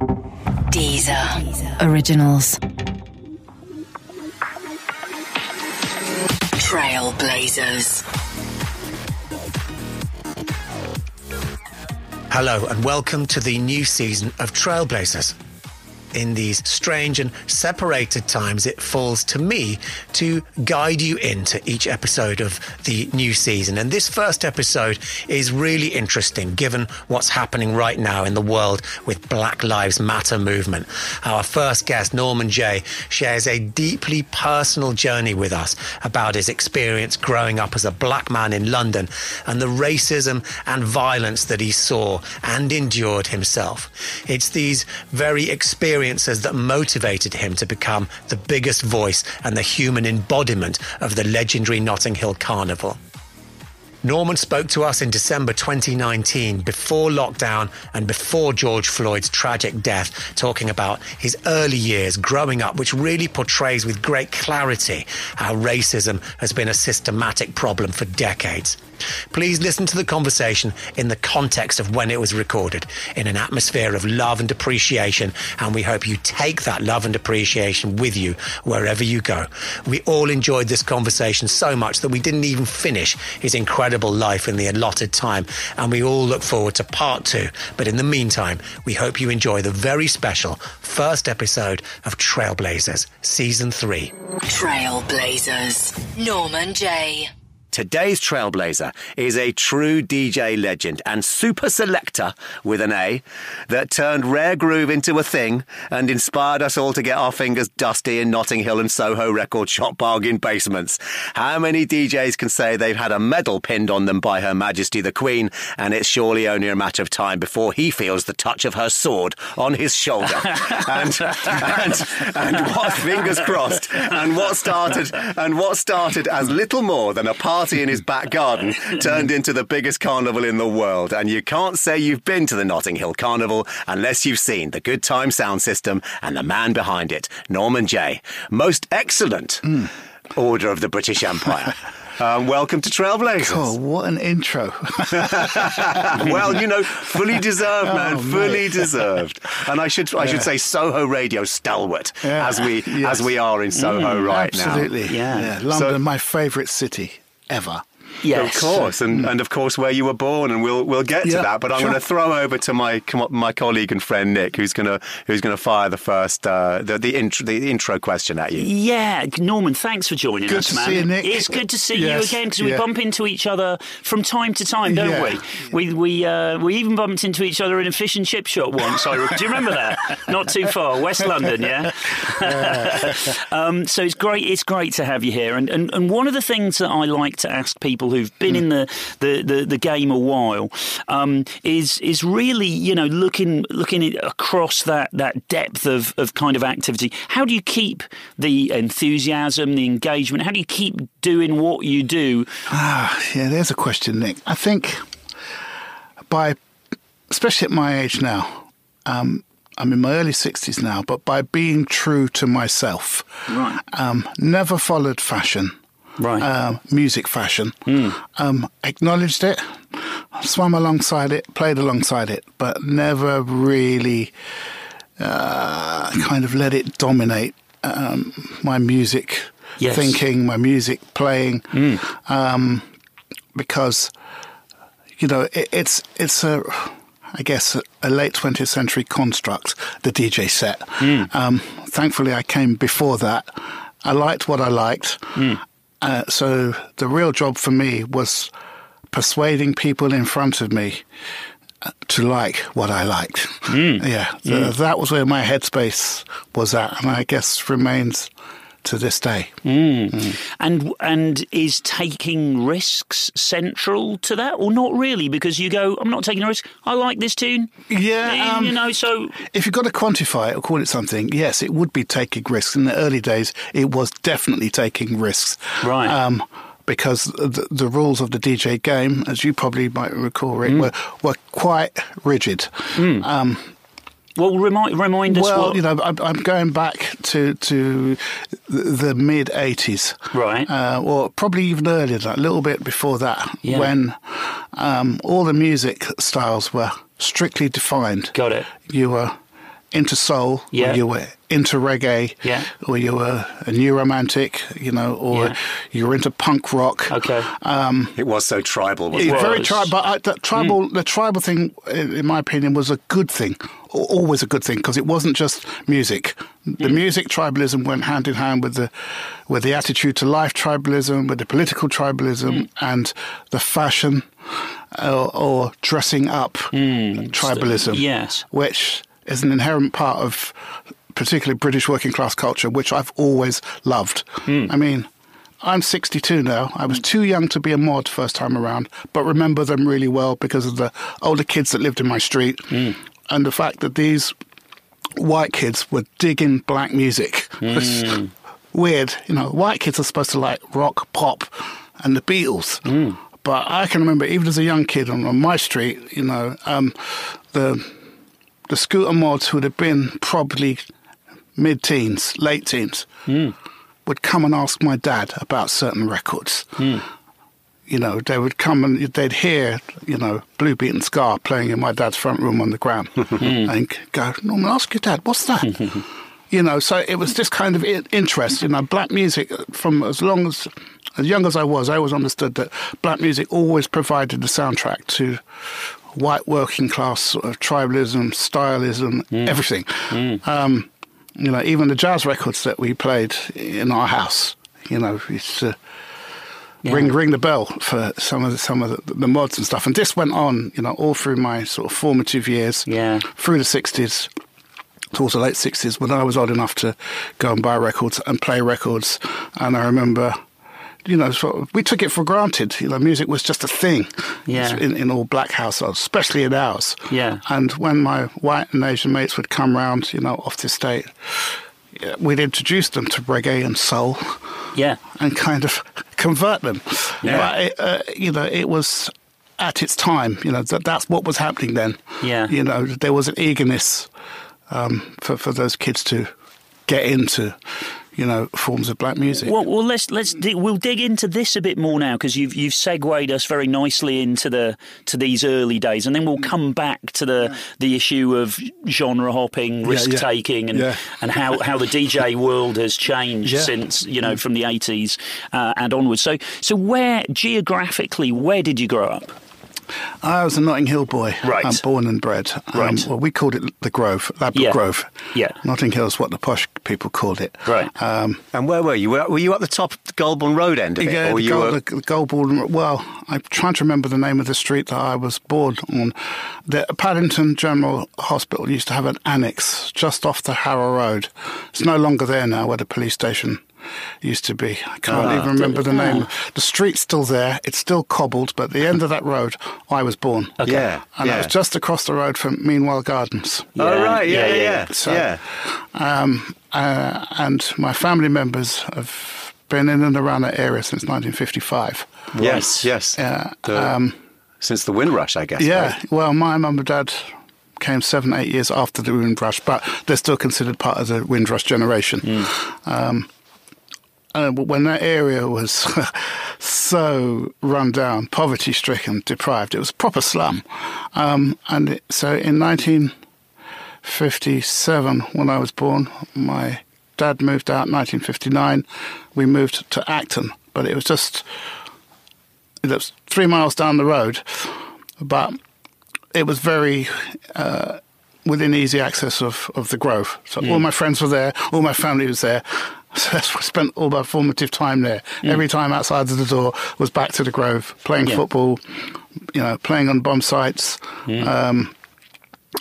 Deezer. Originals. Trailblazers. Hello, and welcome to the new season of Trailblazers in these strange and separated times, it falls to me to guide you into each episode of the new season. And this first episode is really interesting given what's happening right now in the world with Black Lives Matter movement. Our first guest, Norman Jay, shares a deeply personal journey with us about his experience growing up as a black man in London and the racism and violence that he saw and endured himself. It's these very experiences experiences that motivated him to become the biggest voice and the human embodiment of the legendary Notting Hill Carnival. Norman spoke to us in December 2019, before lockdown and before George Floyd's tragic death, talking about his early years growing up, which really portrays with great clarity how racism has been a systematic problem for decades. Please listen to the conversation in the context of when it was recorded, in an atmosphere of love and appreciation, and we hope you take that love and appreciation with you wherever you go. We all enjoyed this conversation so much that we didn't even finish his incredible life in the allotted time, and we all look forward to part two. But in the meantime, we hope you enjoy the very special first episode of Trailblazers, Season 3. Trailblazers. Norman Jay. Today's Trailblazer is a true DJ legend and super selector with an A that turned rare groove into a thing and inspired us all to get our fingers dusty in Notting Hill and Soho record shop bargain basements. How many DJs can say they've had a medal pinned on them by Her Majesty the Queen and it's surely only a matter of time before he feels the touch of her sword on his shoulder? and, and, and what fingers crossed and what started and what started as little more than a party party in his back garden turned into the biggest carnival in the world. And you can't say you've been to the Notting Hill Carnival unless you've seen the Good Time sound system and the man behind it, Norman Jay. Most excellent mm. Order of the British Empire. Um, welcome to Trailblazers. Oh, what an intro. well, you know, fully deserved, man, oh, fully deserved. And I should I should say Soho Radio stalwart yeah. as we yes. as we are in Soho mm, right absolutely. now. Absolutely. Yeah. yeah. London, so, my favourite city ever. Yes, of course, and, and of course where you were born, and we'll we'll get to yeah, that. But I'm sure. going to throw over to my my colleague and friend Nick, who's going to who's going to fire the first uh, the the intro, the intro question at you. Yeah, Norman, thanks for joining good us, man. See you, Nick. It's good to see yes. you again because yeah. we bump into each other from time to time, don't yeah. we? We we uh, we even bumped into each other in a fish and chip shop once. I, do you remember that? Not too far, West London, yeah. um, so it's great. It's great to have you here, and, and and one of the things that I like to ask people who've been mm. in the the, the, the game a while, um, is is really you know looking looking across that that depth of, of kind of activity. How do you keep the enthusiasm, the engagement? How do you keep doing what you do? Ah, yeah, there's a question, Nick. I think by especially at my age now. Um, I'm in my early 60s now, but by being true to myself, right. um, never followed fashion, right. um, music fashion. Mm. Um, acknowledged it, swam alongside it, played alongside it, but never really uh, kind of let it dominate um, my music yes. thinking, my music playing, mm. because you know it, it's it's a. I guess, a, late 20th century construct, the DJ set. Mm. Um, thankfully, I came before that. I liked what I liked. Mm. Uh, so the real job for me was persuading people in front of me uh, to like what I liked. Mm. Yeah, mm. that was where my headspace was at, and I guess remains to this day. Mm. Mm. And and is taking risks central to that, or not really? Because you go, I'm not taking a risk. I like this tune. Yeah, um, you know. So if you've got to quantify it or call it something, yes, it would be taking risks. In the early days, it was definitely taking risks. Right. Um, because the, the, rules of the DJ game, as you probably might recall, Rick, mm. were, were quite rigid. Mm. Um, well, remind remind us. Well, what... you know, I'm, I'm, going back to to the mid '80s, right? Uh, or probably even earlier, that a little bit before that, yeah. when um, all the music styles were strictly defined. Got it. You were into soul, Yeah. or you were into reggae, Yeah. or you were a new romantic, you know, or Yeah. you were into punk rock. Okay. Um, it was so tribal, wasn't It's it? very tribal, but I, the tribal, mm. the tribal thing, in in my opinion, was a good thing, always a good thing, because it wasn't just music. The mm. music tribalism went hand in hand with the, with the attitude to life tribalism, with the political tribalism, mm. and the fashion or, or dressing up tribalism. yes. which is an inherent part of particularly British working class culture, which I've always loved. Hmm. I mean, I'm 62 now. I was too young to be a mod first time around, but remember them really well because of the older kids that lived in my street hmm. and the fact that these white kids were digging black music. It's hmm. weird. You know, white kids are supposed to like rock, pop, and the Beatles. But I can remember, even as a young kid on, on my street, you know, um, the the scooter mods would have been probably mid teens, late teens, hmm. would come and ask my dad about certain records. Hmm. You know, they would come and they'd hear, you know, Blue Beat and ska playing in my dad's front room on the gram hmm. and go, Norman, ask your dad, what's that? you know, so it was this kind of interest, you know, black music from as long as, as young as I was, I always understood that black music always provided the soundtrack to white working class sort of tribalism, stylism, everything. Um, you know, even the jazz records that we played in our house, you know, it's uh, to ring ring the bell for some of the, some of the, the mods and stuff. And this went on, you know, all through my sort of formative years, Yeah. through the sixties. Towards the late sixties, when I was old enough to go and buy records and play records, and I remember, you know, sort of, we took it for granted. You know, music was just a thing. Yeah. In, in all black households, especially in ours. Yeah. And when my white and Asian mates would come round, you know, off the state, we'd introduce them to reggae and soul Yeah. and kind of convert them. Yeah. But it, uh, you know, it was at its time. You know, that that's what was happening then. Yeah. You know, there was an eagerness um, for for those kids to get into, you know, forms of black music. Well, well, let's let's dig, we'll dig into this a bit more now because you've you've segued us very nicely into the to these early days, and then we'll come back to the the issue of genre hopping, risk taking, and Yeah. and how, how the DJ world has changed Yeah. since you know from the eighties uh, and onwards. So so where geographically where did you grow up? I was a Notting Hill boy. Right. I'm born and bred. Um, Right. well, we called it the Grove, Ladbroke Yeah. Grove. Yeah. Notting Hill's what the posh people called it. Right. Um, And where were you? Were, were you at the top of the Golborne Road end of it? Yeah, or the, you gold, were... the, the Golborne. Well, I'm trying to remember the name of the street that I was born on. The Paddington General Hospital used to have an annex just off the Harrow Road. It's no longer there now, where the police station used to be. I can't Ah, even remember the name. The street's still there. It's still cobbled, but at the end of that road, I was born. Yeah, And yeah. I was just across the road from Meanwhile Gardens. Oh, right, yeah, yeah, yeah, yeah. yeah. So- yeah. Um, uh, and my family members have been in and around that area since 1955. Yes, yes. Yeah, The- um, Since the Windrush, I guess. Yeah, right? well, my mum and dad came seven, eight years after the Windrush, but they're still considered part of the Windrush generation. Um, uh, when that area was so run down, poverty stricken, deprived, it was proper slum. Um, and it, so in 1957, when I was born, my dad moved out in 1959. We moved to Acton, but it was just it was three miles down the road, but it was very uh, within easy access of, of the Grove. So all my friends were there, all my family was there. So that's why I spent all my formative time there. Every time outside of the door was back to the Grove, playing Yeah. football, you know, playing on bomb sites, um,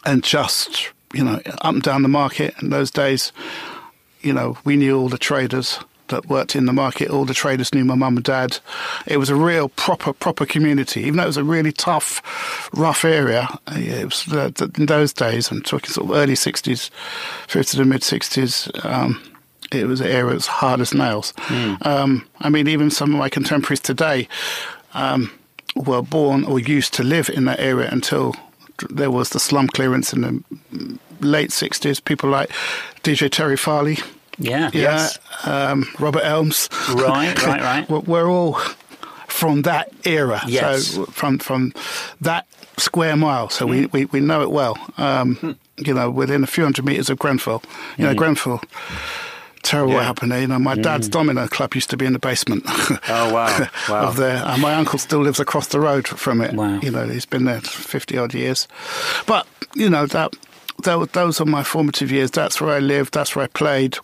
and just you know up and down the market. In those days, you know, we knew all the traders that worked in the market. All the traders knew my mum and dad. It was a real proper, proper community. Even though it was a really tough, rough area, it was uh, in those days. I'm talking sort of early '60s, through to the mid '60s. Um, it was an era as hard as nails. Um, I mean, even some of my contemporaries today um, were born or used to live in that area until there was the slum clearance in the late 60s. People like DJ Terry Farley, Yeah. yeah, um, Robert Elms. Right, right, right. we're, all from that era. Yes. So from from that square mile. So we, we, we know it well. Um, you know, within a few hundred meters of Grenfell. You know, Grenfell. Terrible what happened there. You know, my dad's domino club used to be in the basement. Oh, wow. Wow. of there. And my uncle still lives across the road from it. Wow. You know, he's been there fifty odd years. But you know that, that those are my formative years. That's where I lived. That's where I played.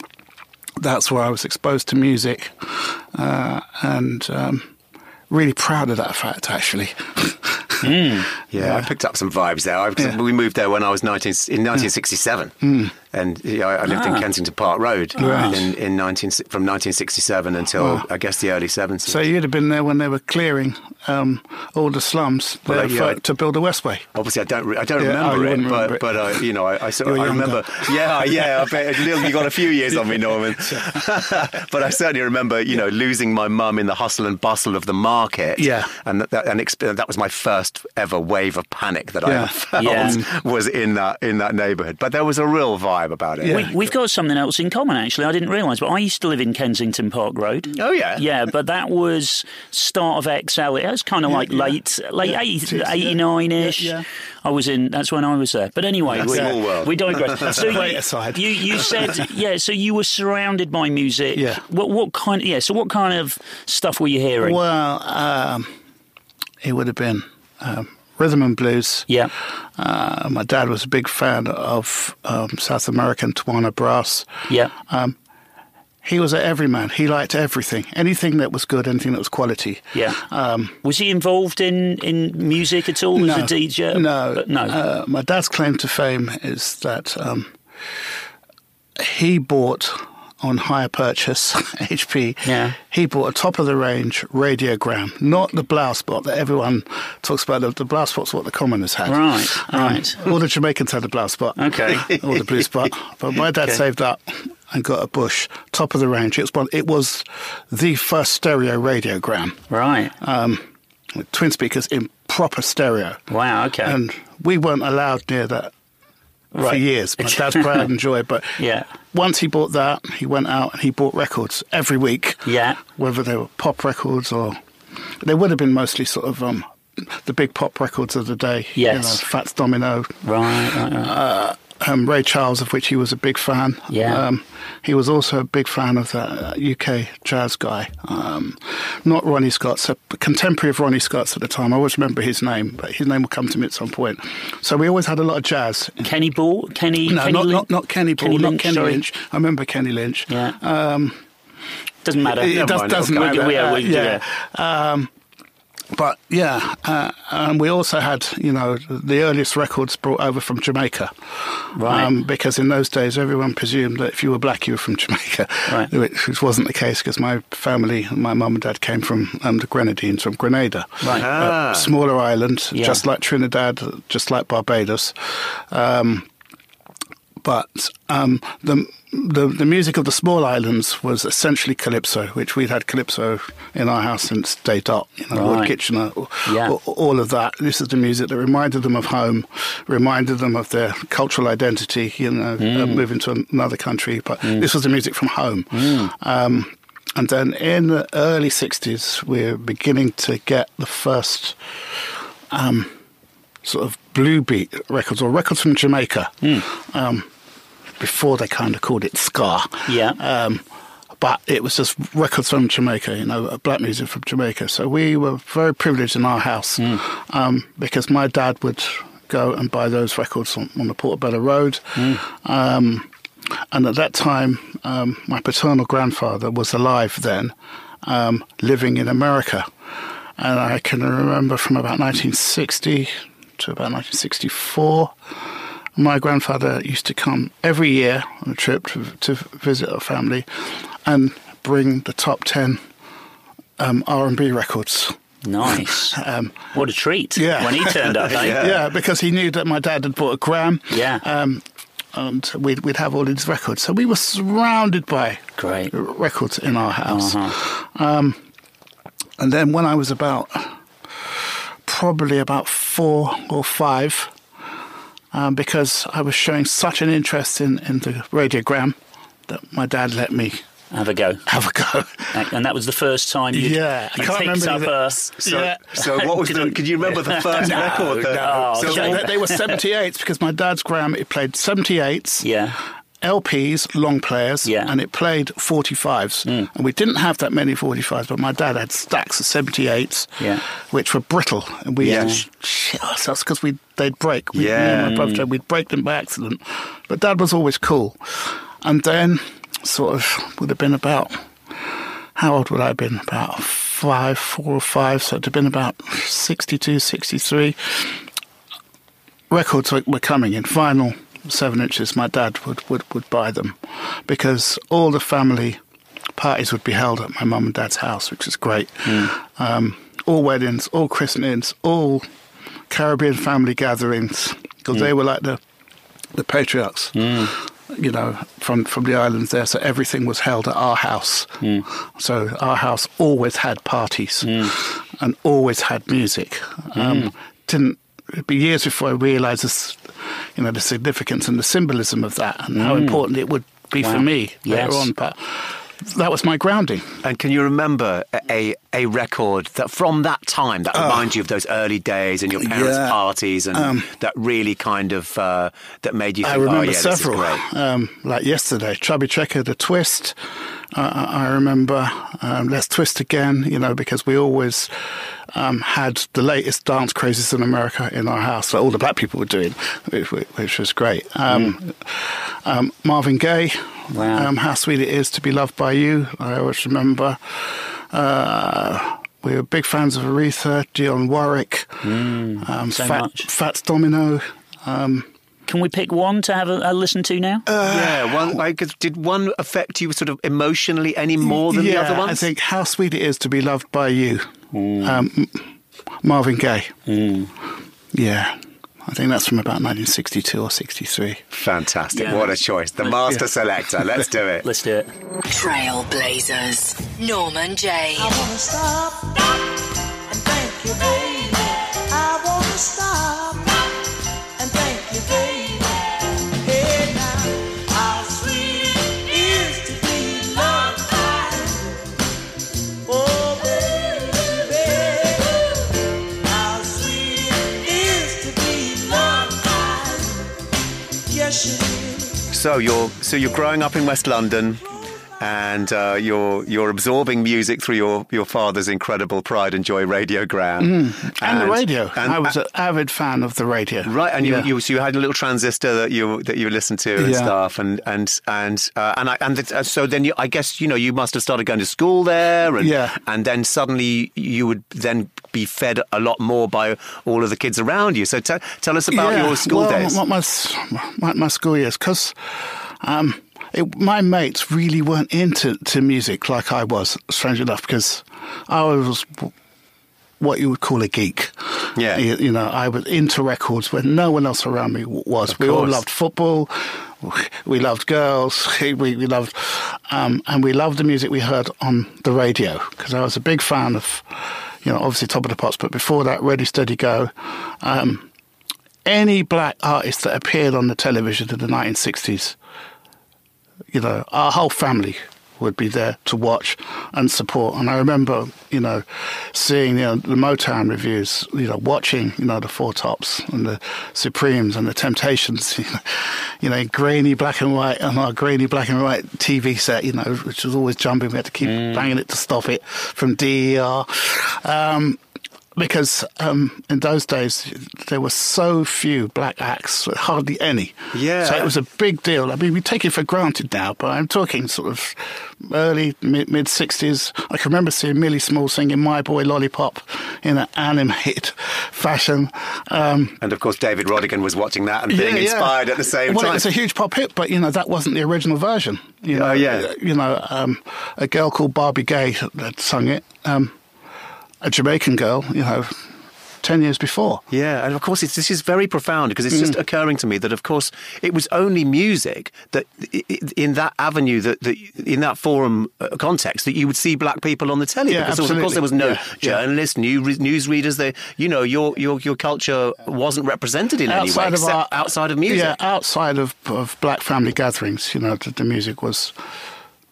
That's where I was exposed to music, uh, and um, really proud of that fact. Actually, Yeah, I picked up some vibes there. I, Yeah. We moved there when I was 19, in 1967, and you know, I lived in Kensington Park Road Right. in, in 19, from 1967 until I guess the early 70s. so you'd have been there when they were clearing um, all the slums Well, there yeah. for- to build the Westway. Obviously, I don't. Re- I don't Yeah, remember you it, wouldn't but remember it. but uh, you know, I, I sort of I remember. Yeah, yeah. I bet you got a few years on me, Norman. but I certainly remember, you know, losing my mum in the hustle and bustle of the market. Yeah. and that, that and exp- that was my first ever wave of panic that I Yeah. ever felt Yeah. was in that in that neighbourhood. But there was a real vibe about it. Yeah. We, we've got something else in common, actually. I didn't realise, but I used to live in Kensington Park Road. Oh yeah. Yeah, but that was start of XL. It was kind of like yeah. late, late 80, yeah. 89 ish. Yeah, yeah. I was in. That's when I was there. But anyway, That's we, a small world. we digress. So you, aside. you you said yeah. So you were surrounded by music. Yeah. What what kind? Yeah. So what kind of stuff were you hearing? Well, um, it would have been um, rhythm and blues. Yeah. Uh, my dad was a big fan of um, South American Tijuana brass. Yeah. He was an everyman. He liked everything, anything that was good, anything that was quality. Yeah. Um, was he involved in, in music at all as a DJ? No, But no. Uh, my dad's claim to fame is that um, he bought on hire purchase HP. Yeah. He bought a top of the range radiogram, not the Blaupunkt that everyone talks about. The, the Blaupunkt's what the commoners had. Right, Um, right. all the Jamaicans had the Blaupunkt. Okay. or the blue spot. But my dad Okay. saved up and got a Bush, top of the range. It was one. It was the first stereo radiogram right. um, with twin speakers in proper stereo. wow. Okay. And we weren't allowed near that for years. My dad's proud and joy. But Yeah. once he bought that, he went out and he bought records every week. Yeah. Whether they were pop records or they would have been mostly sort of um, the big pop records of the day. You Yes. know, Fats Domino, right. Right. right. Um, Ray Charles, of which he was a big fan. Yeah. Um, he was also a big fan of that uh, UK jazz guy, um, not Ronnie Scott's, a contemporary of Ronnie Scott's at the time. I always remember his name, but his name will come to me at some point. So we always had a lot of jazz. Kenny Ball. Kenny. No, Kenny not, Lin- not, not Kenny Ball, Kenny not Lynch, Kenny sorry. Lynch. I remember Kenny Lynch. Yeah. Doesn't matter. It, Never does, mind, doesn't okay. matter. Yeah, uh, we- yeah. Um, but yeah, uh, and we also had, you know, the earliest records brought over from Jamaica. Right. because in those days, everyone presumed that if you were black, you were from Jamaica, Right. which, which wasn't the case because my family, my mum and dad came from um, the Grenadines, from Grenada. Right. Ah. A smaller island, Yeah. just like Trinidad, just like Barbados. Um, but um, the, the the music of the small islands was essentially calypso, which we'd had calypso in our house since day dot. You know, Lord Kitchener, Yeah. all, all of that. This is the music that reminded them of home, reminded them of their cultural identity. You know, Mm. uh, moving to another country. But this was the music from home. Um, and then in the early '60s, we're beginning to get the first um, sort of blue beat records or records from Jamaica. Um, before they kind of called it ska. Yeah. Um, but it was just records from Jamaica, you know, black music from Jamaica. So we were very privileged in our house um, because my dad would go and buy those records on, on the Portobello Road. Um, and at that time, um, my paternal grandfather was alive then, um, living in America. And I can remember from about 1960 to about 1964, my grandfather used to come every year on a trip to, to visit our family and bring the top 10 um, R&B records. Nice. Um, what a treat. yeah. When he turned up, eh? yeah. because he knew that my dad had bought a gram. Yeah. Um, and we'd, we'd have all these records. So we were surrounded by Great. records in our house. Uh-huh. Um, and then when I was about, probably about four or five, um, because I was showing such an interest in, in the radiogram that my dad let me Have a go. have a go. And that was the first time you Yeah, I can't remember up the- a... So, Yeah. so what was the? Could you remember the first No, record? That, no. so So Okay. they, they were 78s because my dad's Graham, it played 78s. Yeah. LPs, long players, Yeah. and it played 45s. Hmm. And we didn't have that many 45s, but my dad had stacks of 78s, Yeah. which were brittle. And we Yeah. sh- shit ourselves because we they'd break. We, me Yeah. and my brother, we'd break them by accident. But dad was always cool. And then, sort of, would have been about, how old would I have been? About five, four or five. So it'd have been about 62, 63 records were were coming in final seven inches my dad would, would, would buy them because all the family parties would be held at my mum and dad's house which is great. Hmm. Um, all weddings all christenings all caribbean family gatherings because they hmm. were like the the patriarchs hmm. you know from from the islands there. So everything was held at our house. So our house always had parties and always had music. Um, didn't it'd be years before I realised this, you know, the significance and the symbolism of that and how important it would be for me Yes. later on. But that was my grounding. And can you remember a a record that from that time that reminds you of those early days and your parents' yeah. parties and that really kind of uh, that made you think, I remember oh yeah, several, this is great. um, like yesterday, Chubby Checker, The Twist. Uh, I I remember um, Let's Twist Again, you know, because we always um, had the latest dance crazes in America in our house that all the black people were doing, which, which was great. Um, um, Marvin Gaye, Wow. um, How Sweet It Is to Be Loved by You, I always remember. Uh, we were big fans of Aretha, Dionne Warwick, um, so Fat, much. Fats Domino. Um, Can we pick one to have a, a listen to now? yeah, one. Like, did one affect you sort of emotionally any more than the other ones? I think how sweet it is to be loved by you, um, Marvin Gaye. Yeah, I think that's from about 1962 or 63. Fantastic! Yeah. What a choice. The master selector. Let's do it. Let's do it. Trailblazers. Norman Jay. So you're so you're growing up in West London, and uh, you're you're absorbing music through your, your father's incredible Pride and Joy radiogram And, the radio. and- I was an avid fan of the radio. Right, and you, Yeah. you so you had a little transistor that you that you listened to and Yeah. stuff, and and and uh, and I, and the, so then you, I guess you know you must have started going to school there, and Yeah. and then suddenly you would then be fed a lot more by all of the kids around you. So t- tell us about Yeah, your school well, days. What my, my, my school years, because um, it- my mates really weren't into to music like I was, strange enough, because I was what you would call a geek. Yeah. You, you know, I was into records when no one else around me was. Of we all loved football. We loved girls. We, we loved, um, and we loved the music we heard on the radio because I was a big fan of, you know, obviously Top of the Pops, but before that, Ready Steady Go. Um, any black artist that appeared on the television in the 1960s, you know, our whole family would be there to watch and support. And I remember, you know, seeing you know, the Motown revues, you know, watching, you know, the Four Tops and the Supremes and the Temptations, you know, you know grainy black and white on our grainy black and white TV set, you know, which was always jumping. We had to keep banging it to stop it from DER. Um, because um, in those days there were so few black acts, hardly any. Yeah. So it was a big deal. I mean, we take it for granted now, but I'm talking sort of early mid mid sixties. I can remember seeing Millie Small singing "My Boy Lollipop" in an animated fashion. Um, and of course, David Rodigan was watching that and being yeah, yeah. inspired at the same well, time. it was a huge pop hit, but you know that wasn't the original version. You know, Oh, yeah. You know, um, a girl called Barbie Gaye had sung it. Um, a Jamaican girl, you know, ten years before. Yeah, and of course, it's, this is very profound because it's Mm. just occurring to me that, of course, it was only music that, in that avenue, that, that in that forum uh, context, that you would see black people on the telly. Yeah, because of course, there was no Yeah, journalists, new news readers. They, you know, your your your culture wasn't represented in any way except outside of music. Yeah, outside of, of black family gatherings, you know, the, the music was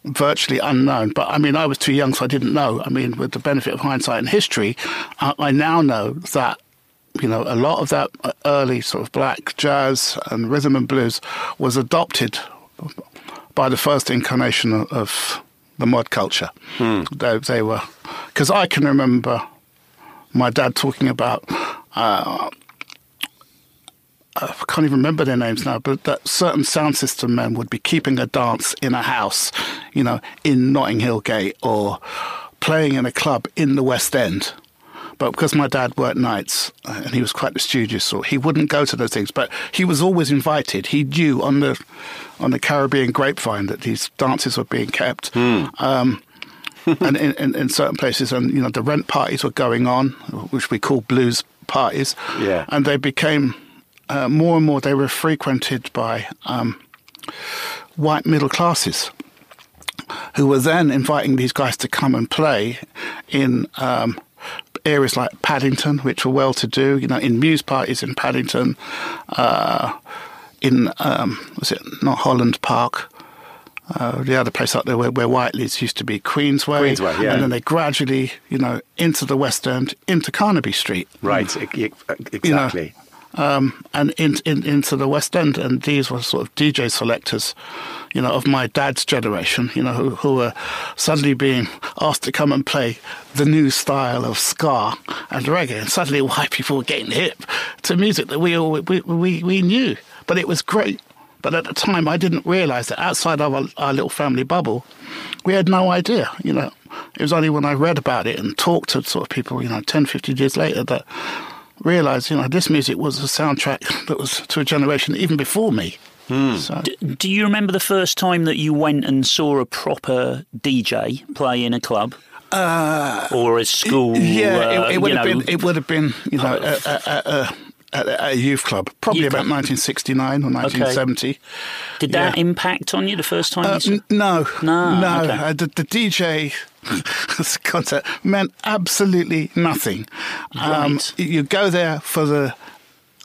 virtually unknown. But I mean, I was too young, so I didn't know. I mean, with the benefit of hindsight and history, uh, I now know that you know, a lot of that early sort of black jazz and rhythm and blues was adopted by the first incarnation of the mod culture. Hmm. They, they were, because I can remember my dad talking about. Uh, I can't even remember their names now, but that certain sound system men would be keeping a dance in a house, you know, in Notting Hill Gate or playing in a club in the West End. But because my dad worked nights uh, and he was quite the studious sort, he wouldn't go to those things. But he was always invited. He knew on the on the Caribbean grapevine that these dances were being kept. Um, and in, in, in certain places, and you know, the rent parties were going on, which we call blues parties. Yeah. And they became uh, more and more. They were frequented by um, white middle classes, who were then inviting these guys to come and play in. Um, Areas like Paddington, which were well to do, you know, in mews parties in Paddington, uh, in um, was it not Holland Park, uh, the other place up there where, where Whiteley's used to be, Queensway. Queensway, yeah. And then they gradually, you know, into the West End, into Carnaby Street. Right, e- e- exactly. Um, and in, in, into the West End. And these were sort of DJ selectors, you know, of my dad's generation, you know, who, who were suddenly being asked to come and play the new style of ska and reggae. And suddenly white people were getting hip to music that we, all, we, we, we knew. But it was great. But at the time, I didn't realise that outside of our, our little family bubble, we had no idea. You know, it was only when I read about it and talked to sort of people, you know, 10, 15 years later that realised, you know, this music was a soundtrack that was to a generation even before me. So, Do you remember the first time that you went and saw a proper DJ play in a club? or a school? Uh, yeah, uh, it, it would have know, been. It would have been, you know, a, a, a, a, a youth club, probably Youth about club. 1969 or 1970. Did that yeah. impact on you the first time? Uh, you saw? n- no, No, no. okay. Uh, the, the DJ concept meant absolutely nothing. Um, Right. you go there for the.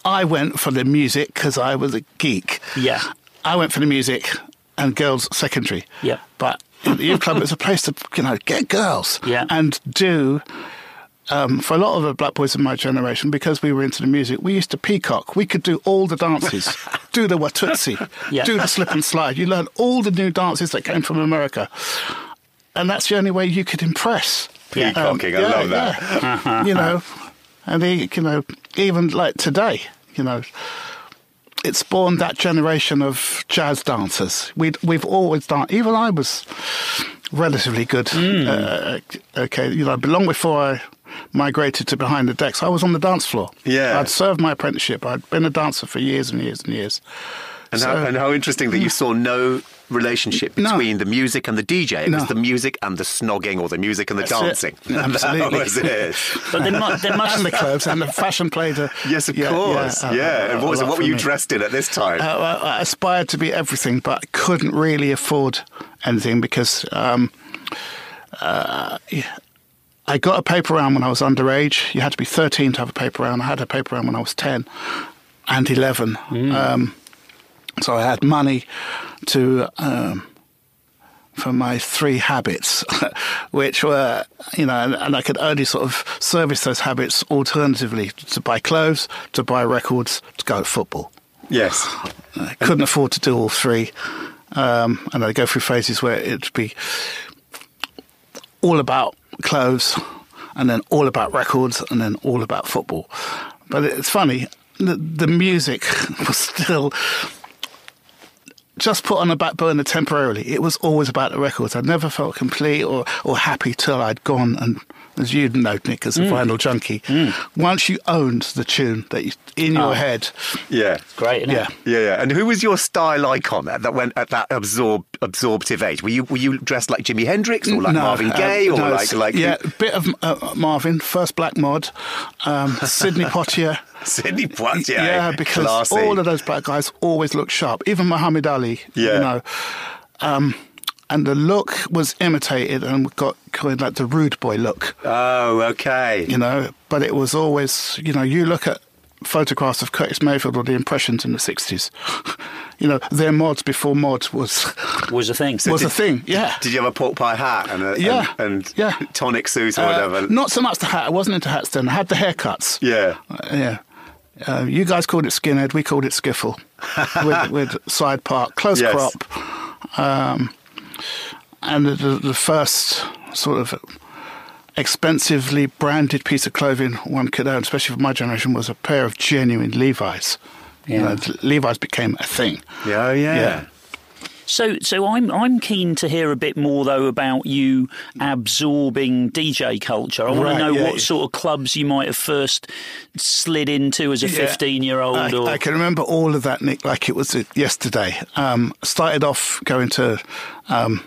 I went for the music because I was a geek. Yeah. I went for the music and girls secondary. Yeah. But the youth club was a place to you know get girls. Yeah. And do. Um, for a lot of the black boys of my generation, because we were into the music, we used to peacock. We could do all the dances, do the watutsi, Yeah. do the slip and slide. You learn all the new dances that came from America, and that's the only way you could impress. Um, Peacocking, I love that. that. you know, and he, you know, even like today, you know, it spawned that generation of jazz dancers. We'd, we've always done. Even I was relatively good. Hmm. Uh, okay, you know, but long before I migrated to behind the decks, I was on the dance floor. Yeah. I'd served my apprenticeship. I'd been a dancer for years and years and years. And, So- how, and how interesting that you saw no relationship No. between the music and the DJ. It No. was the music and the snogging or the music and the That's it. dancing. Absolutely. That was it. But there, mu- there must And the clubs and the fashion played a Yes, of yeah, course. Yeah. uh, uh, and what, was it, what were you me. dressed in at this time? Uh, I I aspired to be everything, but couldn't really afford anything because um, uh, yeah, I got a paper round when I was underage. You had to be 13 to have a paper round. I had a paper round when I was 10 and 11. Um, so I had money to. Um, for my three habits, which were, you know, and, and I could only sort of service those habits alternatively to buy clothes, to buy records, to go to football. yes. I couldn't afford to do all three. Um, and I'd go through phases where it'd be all about clothes, and then all about records, and then all about football. But it's funny, the, the music was still just put on a back burner temporarily. It was always about the records. I never felt complete or, or happy till I'd gone and, as you know, Nick, as a vinyl junkie, once you owned the tune that you, in your Oh. head, Yeah. great, isn't yeah. it? Yeah, yeah. And who was your style icon at that went at that absorb absorptive age? Were you were you dressed like Jimi Hendrix or like Marvin uh, Gaye or no, like like yeah, a bit of uh, Marvin, first black mod, um, Sidney Poitier. Sidney Poitier? Yeah, because Classy. all of those black guys always looked sharp. Even Muhammad Ali, Yeah. you know. Um, and the look was imitated and got kind of like the rude boy look, Oh, okay. you know. But it was always, you know, you look at photographs of Curtis Mayfield or the impressions in the 60s, you know, their mods before mods was Was a thing. was did- a thing. Yeah. Did you have a pork pie hat and a Yeah, and, and yeah. tonic suit or Uh, whatever? not so much the hat. I wasn't into hats then. I had the haircuts. Yeah. Uh, yeah. Uh, you guys called it skinhead. We called it skiffle with, with side part, close Yes. crop. Um, and the, the, the first sort of expensively branded piece of clothing one could own, especially for my generation, was a pair of genuine Levi's. You know, Levi's became a thing. Yeah, oh, yeah. Yeah. So, so I'm I'm keen to hear a bit more though about you absorbing DJ culture. I want Right, to know yeah. what sort of clubs you might have first slid into as a Yeah. 15 year old. I, or I can remember all of that, Nick, like it was yesterday. Um, started off going to um,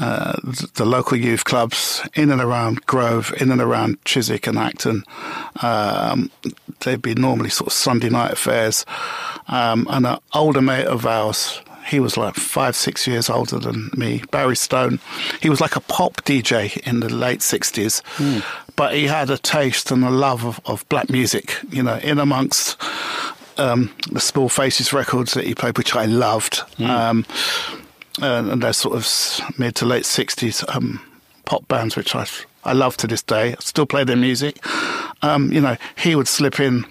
uh, the local youth clubs in and around Grove, in and around Chiswick and Acton. Um, they'd be normally sort of Sunday night affairs. Um, and an older mate of ours, he was like five, six years older than me, Barry Stone. He was like a pop DJ in the late 60s, but he had a taste and a love of, of black music, you know, in amongst um, the Small Faces records that he played, which I loved. Um, and, and those sort of mid to late 60s um, pop bands, which I, I love to this day. I still play their music. Um, you know, he would slip in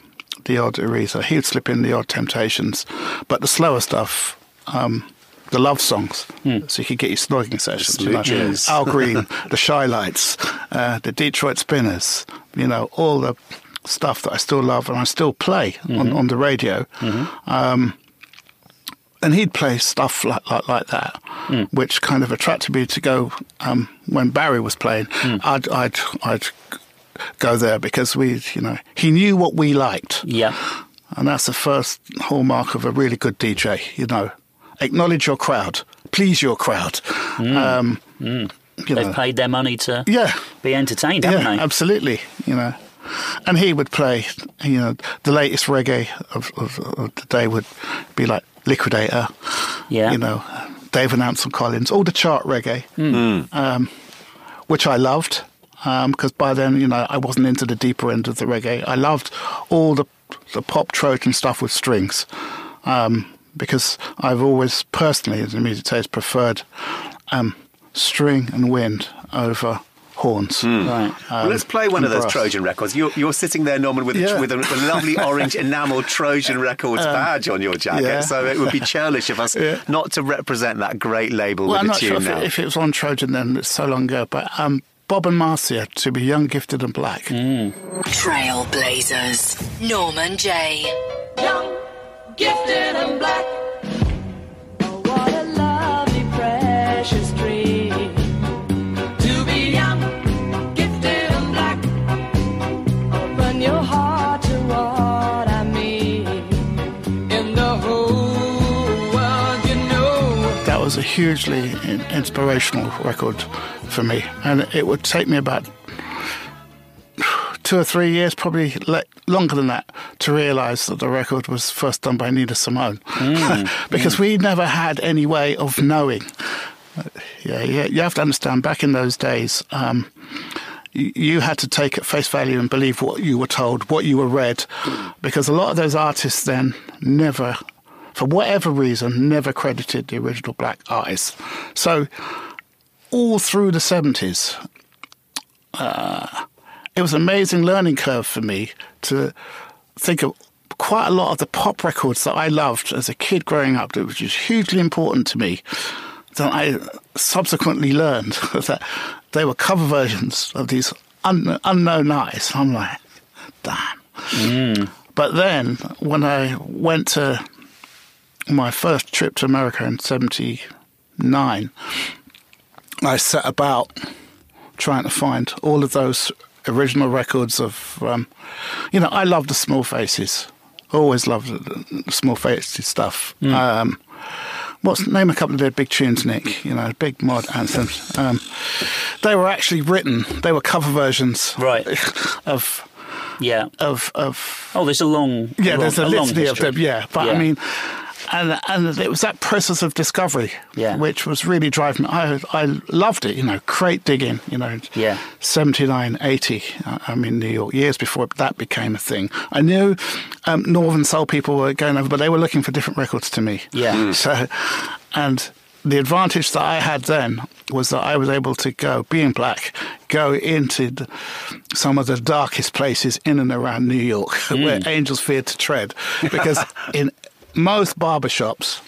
the odd Aretha, he would slip in the odd Temptations, but the slower stuff, um, the love songs, so you could get your snogging sessions. You know. Al Green, the Chi-Lites, uh, the Detroit Spinners, you know, all the stuff that I still love and I still play on, on the radio. Um, and he'd play stuff like like, like that, which kind of attracted me to go. Um, when Barry was playing, I'd I'd I'd go there because we, you know, he knew what we liked, yeah. and that's the first hallmark of a really good DJ. You know, acknowledge your crowd, please your crowd. Um, You They've know, paid their money to yeah, be entertained, haven't yeah, they? absolutely. You know, and he would play. You know, the latest reggae of, of, of the day would be like Liquidator. Yeah. You know, Dave and Ansel Collins, all the chart reggae, um, which I loved because by then, you know, I wasn't into the deeper end of the reggae. I loved all the the pop Trojan stuff with strings. Um, because I've always personally, as a music taste, preferred um, string and wind over horns. Hmm. Right. well, um, let's play one of those brass. Trojan records. You're, you're sitting there, Norman, with, a, with a, a lovely orange enamel Trojan Records um, badge on your jacket. yeah. So it would be churlish of us Yeah. not to represent that great label Well, I'm with not a sure tune if now. it, if it was on Trojan then, it's so long ago, but um, Bob and Marcia to be young, gifted, and black. Hmm. Trailblazers. Norman Jay. young, gifted, and black. Was a hugely inspirational record for me, and it would take me about two or three years, probably le- longer than that, to realise that the record was first done by Nina Simone, because we never had any way of knowing. Uh, Yeah, yeah, you have to understand. Back in those days, um, you, you had to take at face value and believe what you were told, what you were read, because a lot of those artists then never, for whatever reason, never credited the original black artists. So all through the seventies, uh, it was an amazing learning curve for me to think of quite a lot of the pop records that I loved as a kid growing up, which was hugely important to me. That I subsequently learned that they were cover versions of these un- unknown artists. I'm like, damn. But then when I went to my first trip to America in '79, I set about trying to find all of those original records of, um, you know, I love the Small Faces. Always loved the, Small Faces stuff. Um, what's name a couple of their big tunes, Nick? You know, big mod anthems. Um, they were actually written. They were cover versions, Right. Of Yeah. of of Oh, there's a long. yeah, long- there's a, long litany of them. Yeah, but Yeah. I mean, and and it was that process of discovery, Yeah. which was really driving me. I I loved it, you know, crate digging, you know, Yeah. 79, 80. uh, I'm in New York years before that became a thing. I knew um, Northern Soul people were going over, but they were looking for different records to me. Yeah. Mm. So, and the advantage that I had then was that I was able to go, being black, go into the, some of the darkest places in and around New York where angels feared to tread. Because in most barbershops,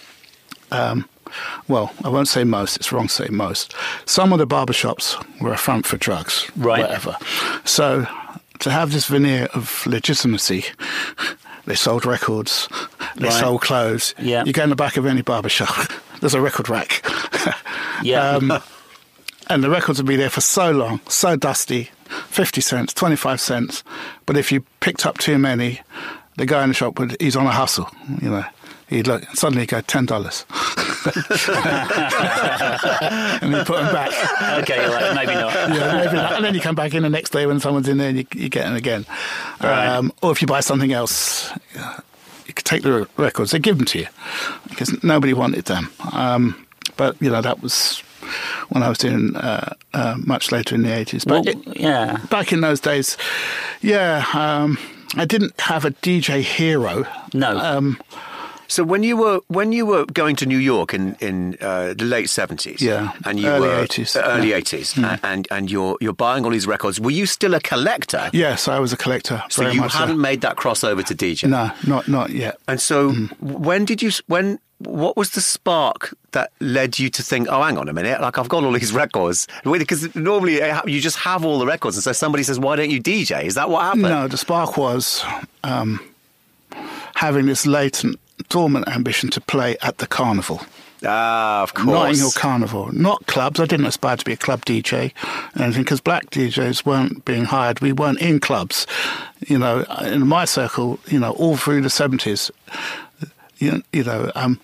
um, well, I won't say most, it's wrong to say most. Some of the barbershops were a front for drugs, Right. whatever. So to have this veneer of legitimacy, they sold records, they Right. sold clothes. Yeah. You go in the back of any barbershop, there's a record rack. Yeah. Um, and the records would be there for so long, so dusty, 50 cents, 25 cents. But if you picked up too many, the guy in the shop would, he's on a hustle, you know. He'd look, suddenly go, $10. and he'd put them back. okay, you're like, maybe not. Yeah, maybe not. And then you come back in the next day when someone's in there and you, you get them again. Right. Um, or if you buy something else, you could take the records, they give them to you because nobody wanted them. Um, but, you know, that was when I was doing uh, uh, much later in the 80s. But Well, it- yeah. back in those days, yeah, um, I didn't have a DJ hero. No. Um, So when you were when you were going to New York in in uh, the late seventies, Yeah, and you early were 80s, uh, early yeah. Hmm. eighties, and and you're you're buying all these records. Were you still a collector? yes, I was a collector. So you hadn't made that crossover to DJ. No, not not yet. And so Hmm. when did you when what was the spark that led you to think, oh, hang on a minute, like I've got all these records? Because normally uh, you just have all the records, and so somebody says, why don't you DJ? Is that what happened? No, the spark was um, having this latent, dormant ambition to play at the carnival. Ah, of course. Notting Carnival, not clubs. I didn't aspire to be a club DJ, or anything because black DJs weren't being hired. We weren't in clubs. You know, in my circle, you know, all through the seventies, you, you know, um,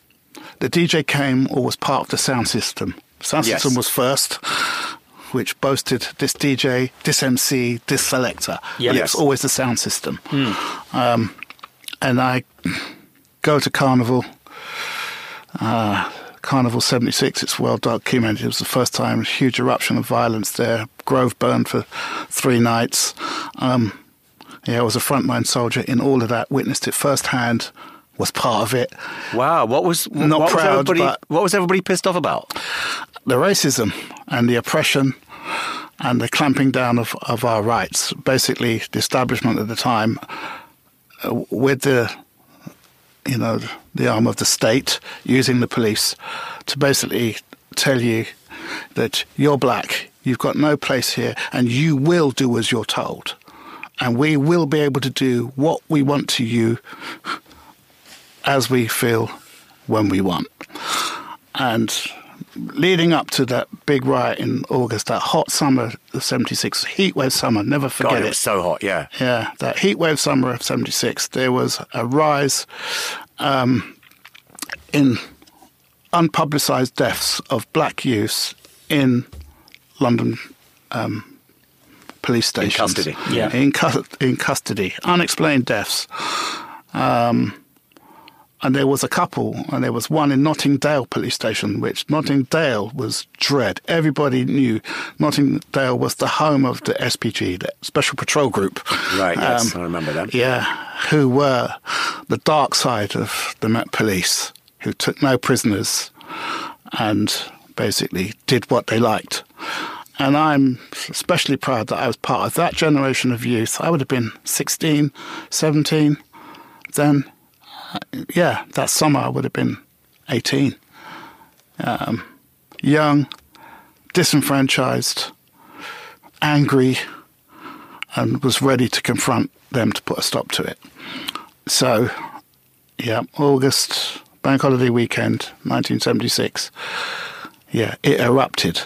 the DJ came or was part of the sound system. Sound Yes. system was first, which boasted this DJ, this MC, this selector. Yeah. But Yes. it's always the sound system. Um, and I go to Carnival. Uh, Carnival 76, it's well documented. It was the first time, a huge eruption of violence there. Grove burned for three nights. Um, yeah, I was a frontline soldier in all of that, witnessed it firsthand, was part of it. Wow, what was Not what proud, was everybody, but- what was everybody pissed off about? the racism and the oppression and the clamping down of, of our rights. Basically, the establishment at the time, uh, with the you know the arm of the state, using the police to basically tell you that you're black, you've got no place here, and you will do as you're told, and we will be able to do what we want to you as we feel when we want. And leading up to that big riot in August, that hot summer of 76, heatwave summer, never forget God, it was so hot, yeah. Yeah, that heatwave summer of 76, there was a rise um, in unpublicised deaths of black youths in London um, police stations. In custody. Yeah. In, cu- in custody. Unexplained deaths. Um, and there was a couple, and there was one in Nottingdale police station, which Nottingdale was dread. Everybody knew Nottingdale was the home of the SPG, the Special Patrol Group. Right, yes, Um, I remember them. Yeah, who were the dark side of the Met Police, who took no prisoners and basically did what they liked. And I'm especially proud that I was part of that generation of youth. I would have been 16, 17 then. Yeah, that summer I would have been 18. Um, young, disenfranchised, angry, and was ready to confront them to put a stop to it. So, yeah, August, bank holiday weekend, 1976. Yeah, it erupted.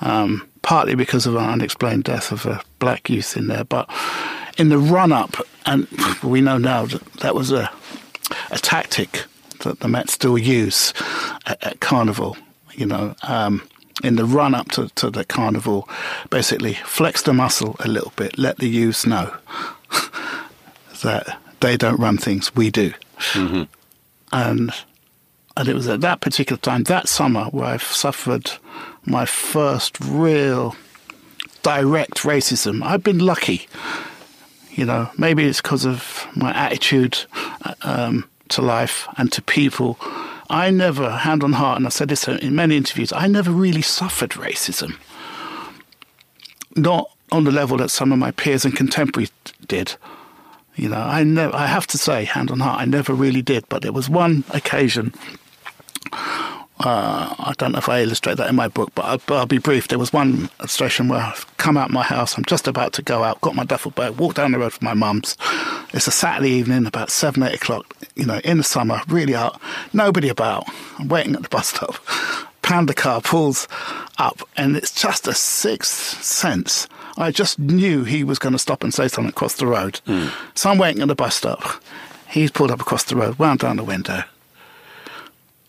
Um, partly because of an unexplained death of a black youth in there, but in the run up, and we know now that that was a, a tactic that the Met still use at, at Carnival, you know. Um, in the run up to, to the carnival, basically flex the muscle a little bit, let the youths know that they don't run things, we do. And and it was at that particular time, that summer, where I suffered my first real direct racism. I've been lucky, you know. Maybe it's because of my attitude uh, um, to life and to people. I never, hand on heart, and I said this in many interviews, I never really suffered racism. Not on the level that some of my peers and contemporaries did. You know, I never, I have to say, hand on heart, I never really did. But there was one occasion uh, I don't know if I illustrate that in my book, but I'll, but I'll, be brief. There was one illustration where I've come out my house. I'm just about to go out, got my duffel bag, walked down the road from my mum's. It's a Saturday evening, about seven, eight o'clock. You know, in the summer, really out, nobody about. I'm waiting at the bus stop. Pound the car pulls up, and it's just a sixth sense. I just knew he was going to stop and say something across the road. Mm. So I'm waiting at the bus stop. He's pulled up across the road, wound down the window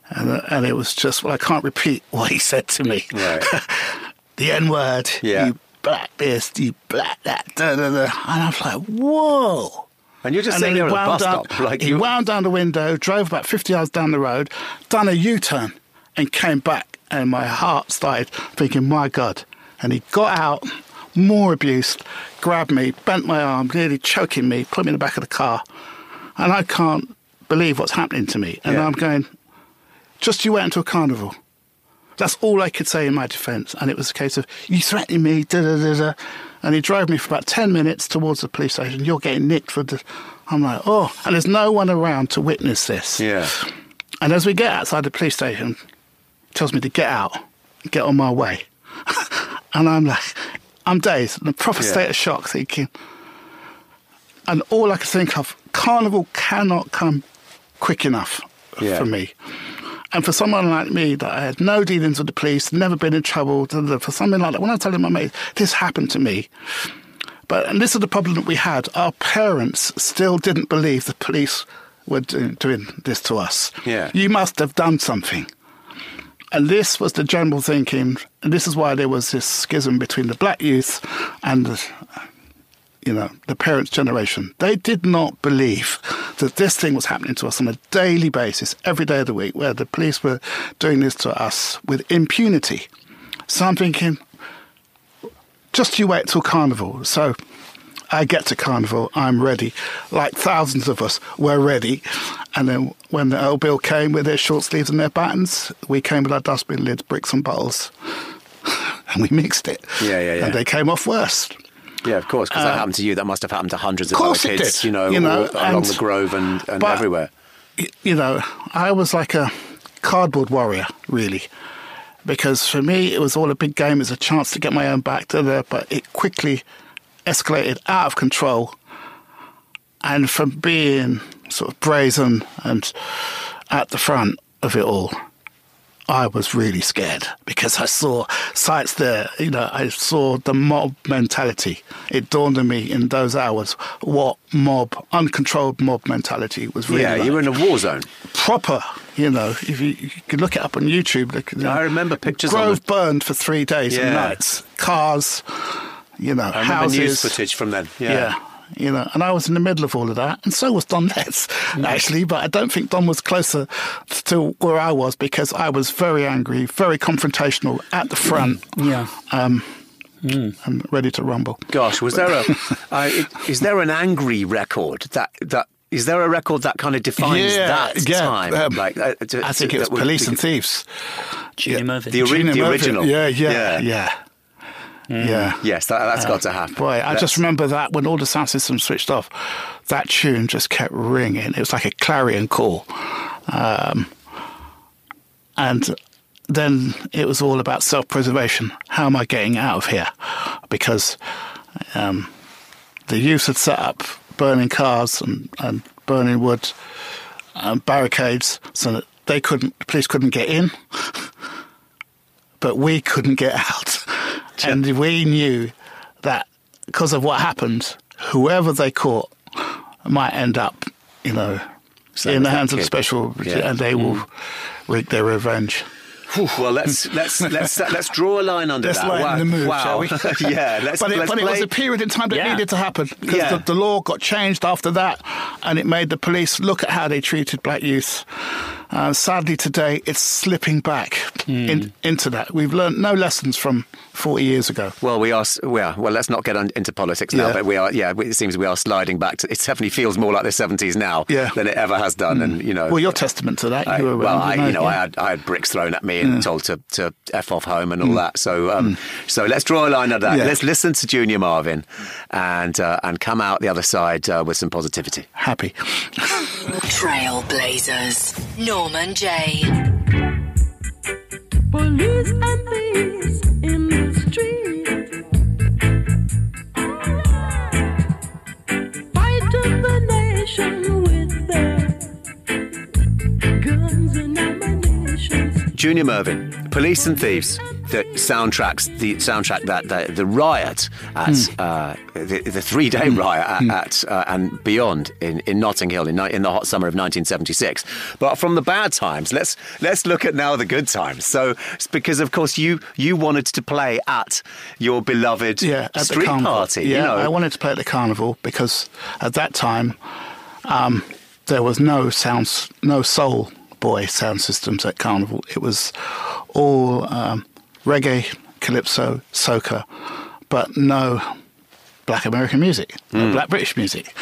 and, uh, and it was just, well, I can't repeat what he said to me. Right. the N word, yeah. you black this, you black that, da, da, da. and I was like, whoa. And you're just and sitting there at the bus down, stop. Like he you're... wound down the window, drove about 50 yards down the road, done a U turn, and came back. And my heart started thinking, my God. And he got out, more abuse, grabbed me, bent my arm, nearly choking me, put me in the back of the car. And I can't believe what's happening to me. And yeah. I'm going, just you went into a carnival. That's all I could say in my defence. And it was a case of, you threatening me, da da da da. And he drove me for about 10 minutes towards the police station. You're getting nicked for the. I'm like, oh. And there's no one around to witness this. Yeah. And as we get outside the police station, he tells me to get out, get on my way. and I'm like, I'm dazed, in a proper yeah. state of shock, thinking. And all I could think of, carnival cannot come quick enough yeah. for me. And for someone like me that I had no dealings with the police, never been in trouble, for something like that, when I telling my mates, this happened to me. But and this is the problem that we had. Our parents still didn't believe the police were doing this to us. Yeah. You must have done something. And this was the general thinking, and this is why there was this schism between the black youth and the you know, the parents' generation, they did not believe that this thing was happening to us on a daily basis, every day of the week, where the police were doing this to us with impunity. So I'm thinking, just you wait till Carnival. So I get to Carnival, I'm ready. Like thousands of us were ready. And then when the old Bill came with their short sleeves and their buttons, we came with our dustbin lids, bricks and bottles, and we mixed it. Yeah, yeah, yeah. And they came off worst. Yeah, of course, because uh, that happened to you. That must have happened to hundreds of, other kids, you know, you know along the Grove and, and but, everywhere. You know, I was like a cardboard warrior, really, because for me it was all a big game. It was a chance to get my own back to there, but it quickly escalated out of control. And from being sort of brazen and at the front of it all, I was really scared because I saw sights there. You know, I saw the mob mentality. It dawned on me in those hours what mob, uncontrolled mob mentality was really. Yeah, like. you were in a war zone. Proper, you know. If you, you could look it up on YouTube. Look, you know, I remember pictures. Grove burned for three days yeah. and nights. Cars, you know, I remember houses. news footage from then. Yeah. yeah you know, and I was in the middle of all of that, and so was Don Les, actually, but I don't think Don was closer to where I was because I was very angry, very confrontational at the front. Yeah. Um, mm. and ready to rumble. Gosh, was there a? uh, is there an angry record that that is there a record that kind of defines yeah, that yeah. time? Um, like, uh, to, I think it was Police and Thieves. Junior yeah. Murphy. The, ori- the original. Yeah, yeah, yeah. yeah. Mm. Yeah. Yes, that, has uh, got to happen. Boy, I just remember that when all the sound systems switched off, that tune just kept ringing. It was like a clarion call. Um, and then it was all about self preservation. How am I getting out of here? Because um, the youth had set up burning cars and, and burning wood and barricades so that they couldn't, the police couldn't get in, but we couldn't get out. And we knew that because of what happened, whoever they caught might end up, you know, Same in the hands of special, yeah. and they mm. will wreak their revenge. Well, let's let's let's let's draw a line under let's that. Wow. the move, wow. yeah, let's. But, it, let's but it was a period in time that yeah. needed to happen because yeah. the, the law got changed after that, and it made the police look at how they treated black youth Uh, sadly, today it's slipping back in, into that. We've learned no lessons from 40 years ago. Well, we are. We are. Well, let's not get on, into politics now. Yeah. But we are. Yeah, it seems we are sliding back to. It definitely feels more like the seventies now Yeah. than it ever has done. And you know, Well, you're testament to that. I, you were well, I, you know, yeah. I had I had bricks thrown at me and told to, to f off home and all that. So, um, so let's draw a line under that. Mm. Yeah. Let's listen to Junior Murvin, and uh, and come out the other side uh, with some positivity. happy. Trailblazers. Norman Jay. Police and thieves in the street. Fighting the nation with their guns and ammunition. Junior Murvin, Police and Thieves, the soundtracks, the soundtrack that the, the riot at uh, the, the three day riot at, at uh, and beyond in, in Notting Hill in, in the hot summer of 1976. But from the bad times, let's let's look at now the good times. So because of course you you wanted to play at your beloved yeah, at street party. Yeah, you know. I wanted to play at the carnival because at that time um, there was no sounds, no soul boy sound systems at carnival. It was all um, reggae, calypso, soca, but no black American music, no black British music.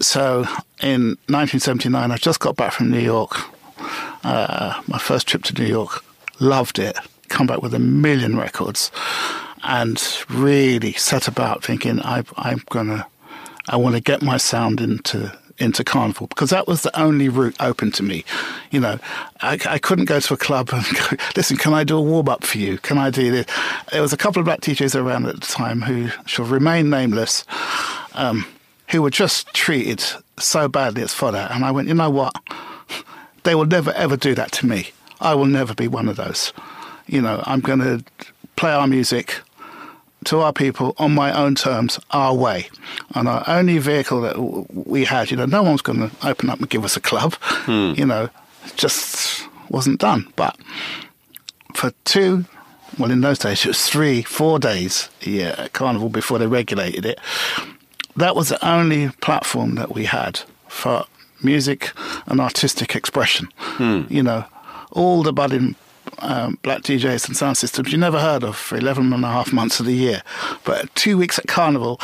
So in 1979, I just got back from New York. Uh, my first trip to New York, loved it. Come back with a million records, and really set about thinking I, I'm gonna, I want to get my sound into into carnival because that was the only route open to me. You know, I, I couldn't go to a club and go, listen, can I do a warm up for you? Can I do this? There was a couple of black DJs around at the time who shall remain nameless, um, who were just treated so badly as fodder. And I went, you know what? They will never ever do that to me. I will never be one of those. You know, I'm going to play our music to our people on my own terms, our way. And our only vehicle that we had, you know, no one's going to open up and give us a club. Hmm. You know, just wasn't done. But for two, well, in those days, it was three, four days a year at Carnival before they regulated it. That was the only platform that we had for music and artistic expression. Hmm. You know, all the budding um, black DJs and sound systems you never heard of for 11 and a half months of the year. But two weeks at Carnival,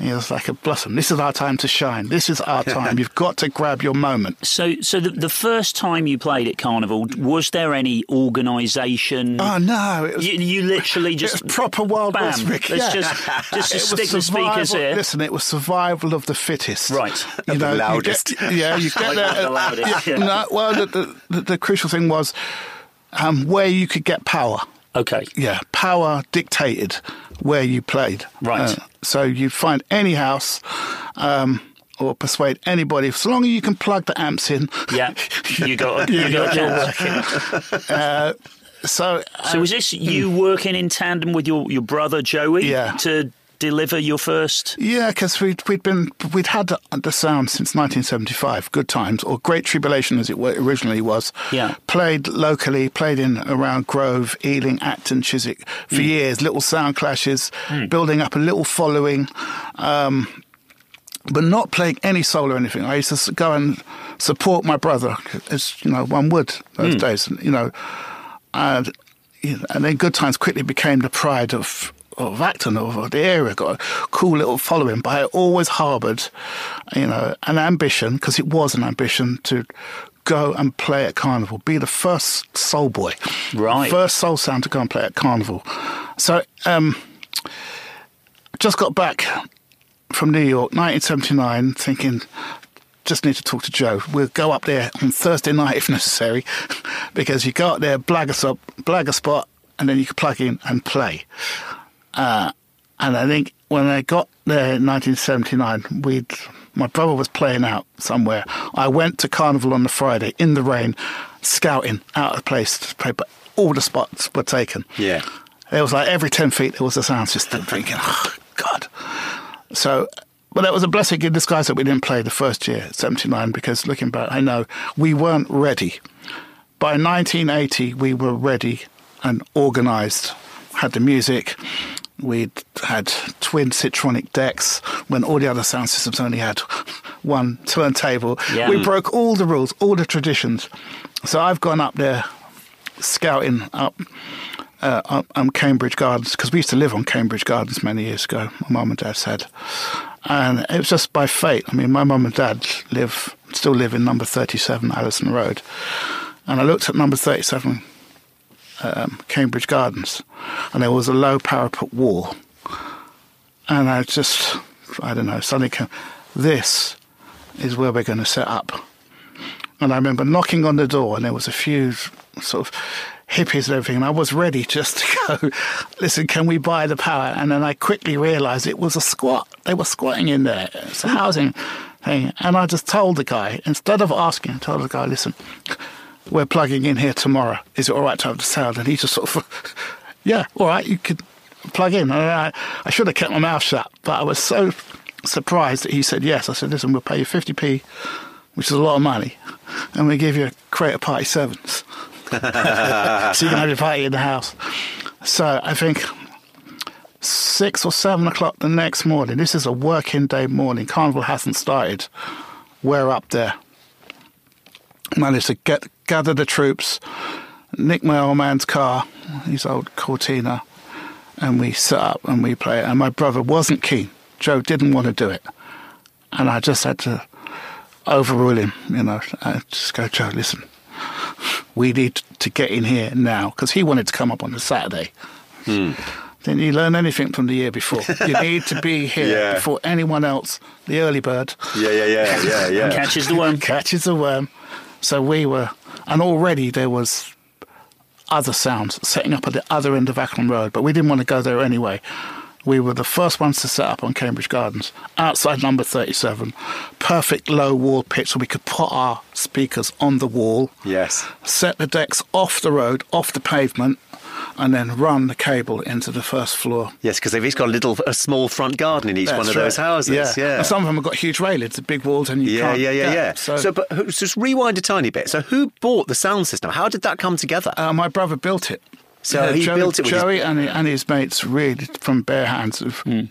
it was like a blossom. This is our time to shine. This is our time. You've got to grab your moment. So, so the, the first time you played at Carnival, was there any organisation? Oh, no. It was, you, you literally it just proper Wild bam. West, Rick. Let's yeah. just just to It was stick the speakers here. Listen, it was survival of the fittest. Right. You Of the know, you loudest. get- yeah, you get there. The loudest, yeah. No, well, the, the, the, the crucial thing was um, where you could get power. Okay. Yeah, power dictated where you played. Uh, Right. so you find any house um, or persuade anybody, so long as you can plug the amps in. Yeah, you got you got your working. So, So was this you working in tandem with your, your brother Joey Yeah. to deliver your first? Yeah, because we'd we'd been we'd had the, sound since 1975. Good times or Great Tribulation, as it originally was. Yeah. Played locally, played in around Grove, Ealing, Acton, Chiswick for Mm. years. Little sound clashes, building up a little following. Um, but not playing any solo or anything. I used to go and support my brother, as you know, one would those days. You know, and and then Good Times quickly became the pride of of Acton of the area. Got a cool little following, but I always harboured, you know, an ambition because it was an ambition to go and play at Carnival, be the first soul boy, Right. first soul sound to go and play at Carnival. So. um just got back from New York, 1979, thinking, just need to talk to Joe. We'll go up there on Thursday night if necessary, because you go up there, blag a, spot, blag a spot, and then you can plug in and play. Uh, and I think when I got there in 1979, we'd my brother was playing out somewhere. I went to Carnival on the Friday in the rain, scouting out of place to play, but all the spots were taken. Yeah. There was like every 10 feet there was a sound system thinking, oh, God. So, but that was a blessing in disguise that we didn't play the first year, 79, because looking back, I know we weren't ready. By 1980, we were ready and organised, had the music. We'd had twin Citronic decks when all the other sound systems only had one turntable. Yeah. We broke all the rules, all the traditions. So I've gone up there scouting up uh, um, Cambridge Gardens because we used to live on Cambridge Gardens many years ago. My mum and dad said, and it was just by fate. I mean, my mum and dad live still live in number thirty-seven Allison Road, and I looked at number thirty-seven um, Cambridge Gardens, and there was a low parapet wall, and I just I don't know suddenly came, this is where we're going to set up. And I remember knocking on the door, and there was a few sort of hippies and everything, and I was ready just to go, listen, can we buy the power? And then I quickly realised it was a squat. They were squatting in there. It's a housing thing. And I just told the guy, instead of asking, I told the guy, listen, we're plugging in here tomorrow. Is it all right to have the sound? And he just sort of, yeah, all right, you could plug in. I, I should have kept my mouth shut, but I was so surprised that he said yes. I said, listen, we'll pay you 50p, which is a lot of money, and we give you a crate of party sevens. so you can have your party in the house. So I think six or seven o'clock the next morning, this is a working day morning, carnival hasn't started, we're up there. Managed to get gather the troops, nick my old man's car, his old Cortina, and we set up and we play it. And my brother wasn't keen. Joe didn't want to do it. And I just had to overrule him, you know. I just go, Joe, listen, we need to get in here now because he wanted to come up on the Saturday. Hmm. Didn't you learn anything from the year before? You need to be here Yeah. before anyone else, the early bird, Yeah, yeah, yeah, yeah, yeah. Catches the worm. catches the worm. So we were, and already there was other sounds setting up at the other end of Acklam Road, but we didn't want to go there anyway. We were the first ones to set up on Cambridge Gardens, outside number 37. Perfect low wall pitch so we could put our speakers on the wall, Yes. set the decks off the road, off the pavement, and then run the cable into the first floor. Yes, because they've each got a little, a small front garden in each one of That's those houses. Yeah. Yeah. And some of them have got huge railings, big walls, and you yeah, can't. yeah, yeah, yeah. So, So, but who- just rewind a tiny bit. So, who bought the sound system? How did that come together? Uh, my brother built it. So he Joey, built it with his- Joey and, and his mates really from bare hands of, Hmm.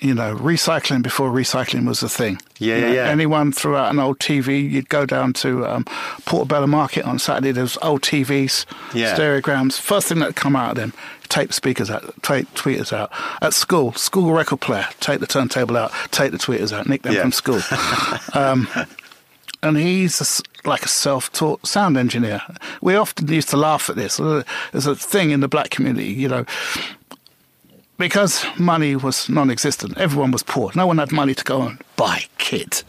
You know, recycling before recycling was a thing. Yeah, You yeah, know, yeah. Anyone threw out an old TV, you'd go down to um, Portobello Market on Saturday. There was old TVs, Yeah. stereograms. First thing that come out of them, take the speakers out, take tweeters out. At school, school record player, take the turntable out, take the tweeters out, nick them Yeah. from school. um, and he's a like a self-taught sound engineer. We often used to laugh at this. There's a thing in the black community, you know, because money was non-existent. Everyone was poor. No one had money to go and buy kit.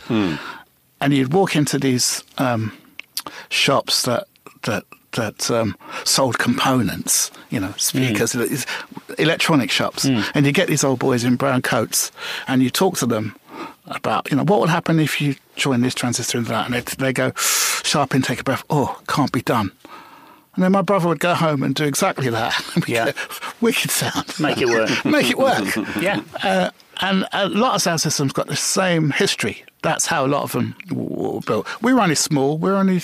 And you'd walk into these um, shops that that that um, sold components, you know, speakers, it's electronic shops, and you get these old boys in brown coats, and you talk to them about, you know, what would happen if you join this transistor and that, and they, they go sharp in, take a breath, oh, can't be done. And then my brother would go home and do exactly that. Yeah. Wicked sound. Make it work. Make it work. Yeah. Uh, and a lot of sound systems got the same history. That's how a lot of them were built. We were only small. We were only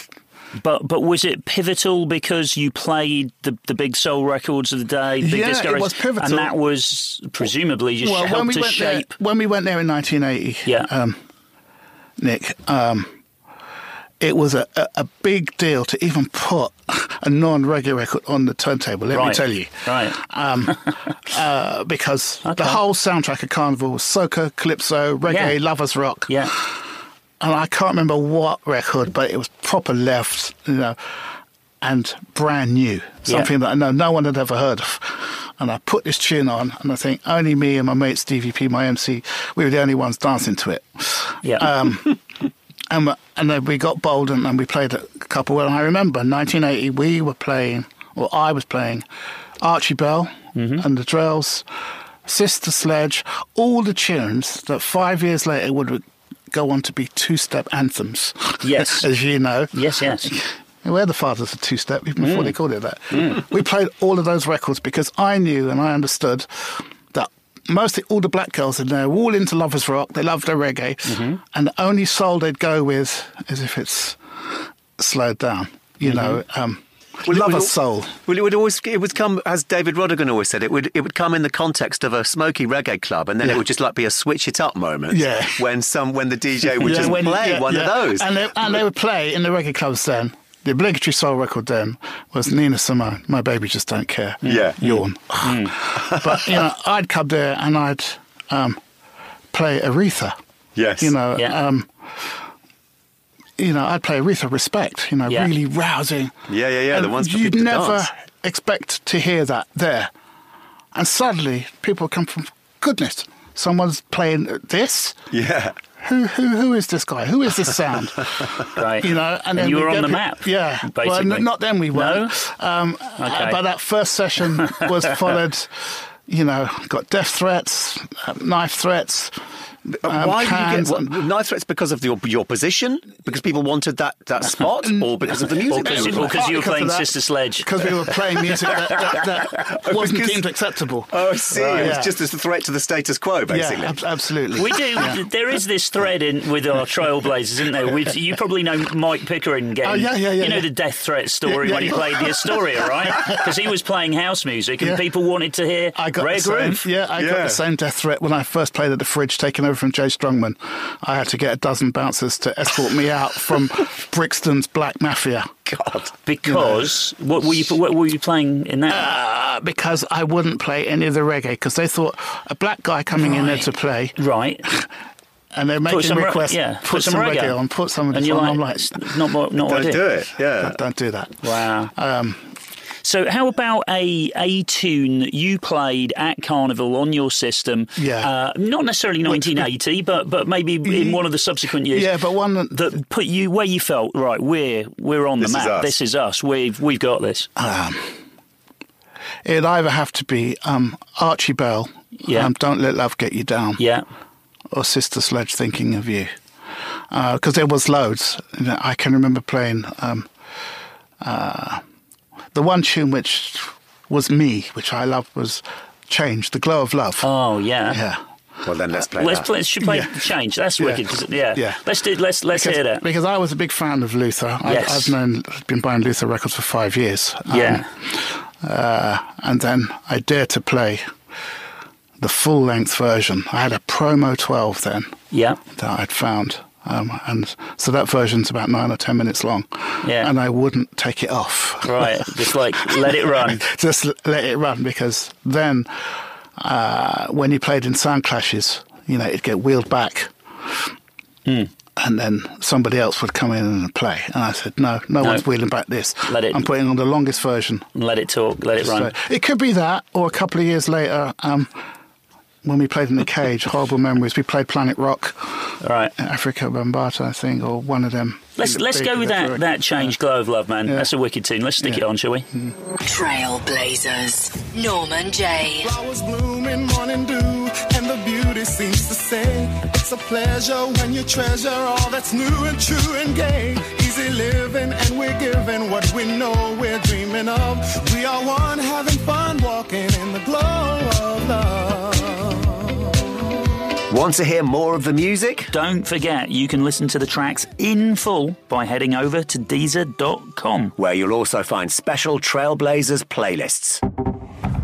But but was it pivotal because you played the the big soul records of the day? Big Yeah, disco it was pivotal. and that was presumably just well, when helped we to went shape. there. When we went there in 1980, Yeah. um, Nick, um, it was a, a, a big deal to even put a non-reggae record on the turntable. Let me tell you, Right. um, uh, because Okay. the whole soundtrack of Carnival was soca, calypso, reggae, Yeah. lovers rock. Yeah. and I can't remember what record, but it was proper left, you know, and brand new, something that I know no one had ever heard of. And I put this tune on, and I think only me and my mate Stevie P, my MC, we were the only ones dancing to it. Yeah. Um, and and then we got bold and, and we played a couple. And I remember 1980, we were playing, or I was playing, Archie Bell mm-hmm. and the Drells, Sister Sledge, all the tunes that five years later would go on to be two-step anthems. Yes. as you know. yes. Yes. We're the fathers of two-step, even before mm. they called it that. Mm. We played all of those records because I knew and I understood mostly all the black girls in there were all into lovers rock. They loved their reggae, and the only soul they'd go with is if it's slowed down. You know, um, Well, it would lovers al- soul. Well, it would always it would come as David Rodigan always said. It would it would come in the context of a smoky reggae club, and then it would just like be a switch it up moment. Yeah. When some when the DJ would Yeah, just when- play yeah, one yeah. of those. and they, and they would play in the reggae clubs then. The obligatory soul record then was Nina Simone, My Baby Just Don't Care. Yeah. Yawn. but, you know, I'd come there and I'd um, play Aretha. Yes. You know, Yeah. um, you know, I'd play Aretha Respect, you know, Yeah. really rousing. Yeah, yeah, yeah, the And ones for you'd to never dance. expect to hear that there. And suddenly people come from, goodness, someone's playing this? Yeah. Who, who, who is this guy? Who is this sound? Right. you know, and, then you we were on the map. Yeah, basically. Well, n- not then we were. No? Um, Okay. But that first session was followed. You know, got death threats, uh, knife threats. Um, Why cans did you get what, knife threats because of your your position? Because people wanted that, that spot, or because of the music? because that you, was or 'cause you were playing that- Sister Sledge. because we were playing music that, that, that wasn't Because- deemed acceptable. Oh, I see. It was Yeah. just as a threat to the status quo, basically. Yeah, ab- absolutely. We do. There is this thread in with our Trailblazers, isn't there? With, you probably know Mike Pickering getting. Oh, yeah, yeah, yeah, You know yeah. the death threat story Yeah, yeah, when he played the Astoria, right? Because he was playing house music and Yeah. people wanted to hear I got Rare Groove. yeah, I got the same death threat when I first played at the Fridge, taking over from Jay Strongman. I had to get a dozen bouncers to escort me out from Brixton's Black Mafia God. Because what were you what were you playing in that? uh, because I wouldn't play any of the reggae because they thought a black guy coming in there to play right. and they're making some re- requests. yeah, put, some, reggae. on, put some of And this you're on. like, I'm "It's like, not what not what Don't do. do it. Yeah. don't, don't do that. Wow. Um, So, how about a a tune that you played at Carnival on your system? Yeah. Uh, not necessarily 1980, but but maybe in one of the subsequent years. yeah, but one that, that put you where you felt right. We're we're on the map. us. This is us. We've we've got this. it'd either have to be um, Archie Bell, Yeah. um, Don't Let Love Get You Down, Yeah. or Sister Sledge Thinking of You. Because there was loads. I can remember playing um, uh, the one tune which was me, which I loved, was Change, The Glow of Love. Oh yeah. yeah. Well, then let's play Let's that. play. Should play Yeah. change. That's Yeah. wicked. 'cause- yeah. Yeah. Let's do. Let's let's because, hear that. Because I was a big fan of Luther. Yes. I, I've known, been buying Luther records for five years. Um, Yeah. uh, and then I dared to play the full length version. I had a promo 12 then Yeah. that I'd found. Um, and so that version's about nine or ten minutes long. Yeah. And I wouldn't take it off. Right. Just like let it run. Just let it run because then uh, when you played in sound clashes, you know, it'd get wheeled back. Hmm. And then somebody else would come in and play. And I said, no, no, No. one's wheeling back this. Let it- I'm putting on the longest version. Let it talk. Let it run. So it could be that, or a couple of years later, um, when we played in the cage, horrible memories. We played Planet Rock, right? Afrika Bambaataa, I think, or one of them. Let's let's go with that that change glow of love, man. Yeah. That's a wicked tune. Let's stick Yeah. it on, shall we? Trailblazers. Norman Jay Flowers bloom in morning dew, and the beauty seems to say it's a pleasure when you treasure all that's new and true and gay. Easy living, and we're giving what we know we're dreaming of. We are one, having fun, walking in the glow Want to hear more of the music? Don't forget, you can listen to the tracks in full by heading over to Deezer.com. Where you'll also find special Trailblazers playlists.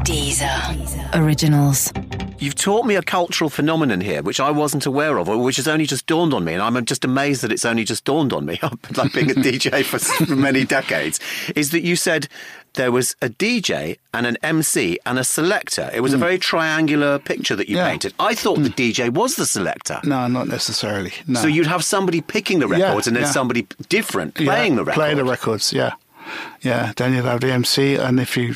Deezer. Originals. You've taught me a cultural phenomenon here, which I wasn't aware of, or which has only just dawned on me, and I'm just amazed that it's only just dawned on me. like being a DJ for, for many decades, is that you said there was a DJ and an MC and a selector. It was a hmm. very triangular picture that you Yeah. painted. I thought the hmm. DJ was the selector. No, not necessarily. No. So you'd have somebody picking the Yeah, records and then yeah. somebody different Yeah, playing the record. Play the records, yeah. Yeah, then you'd have the MC, and if you,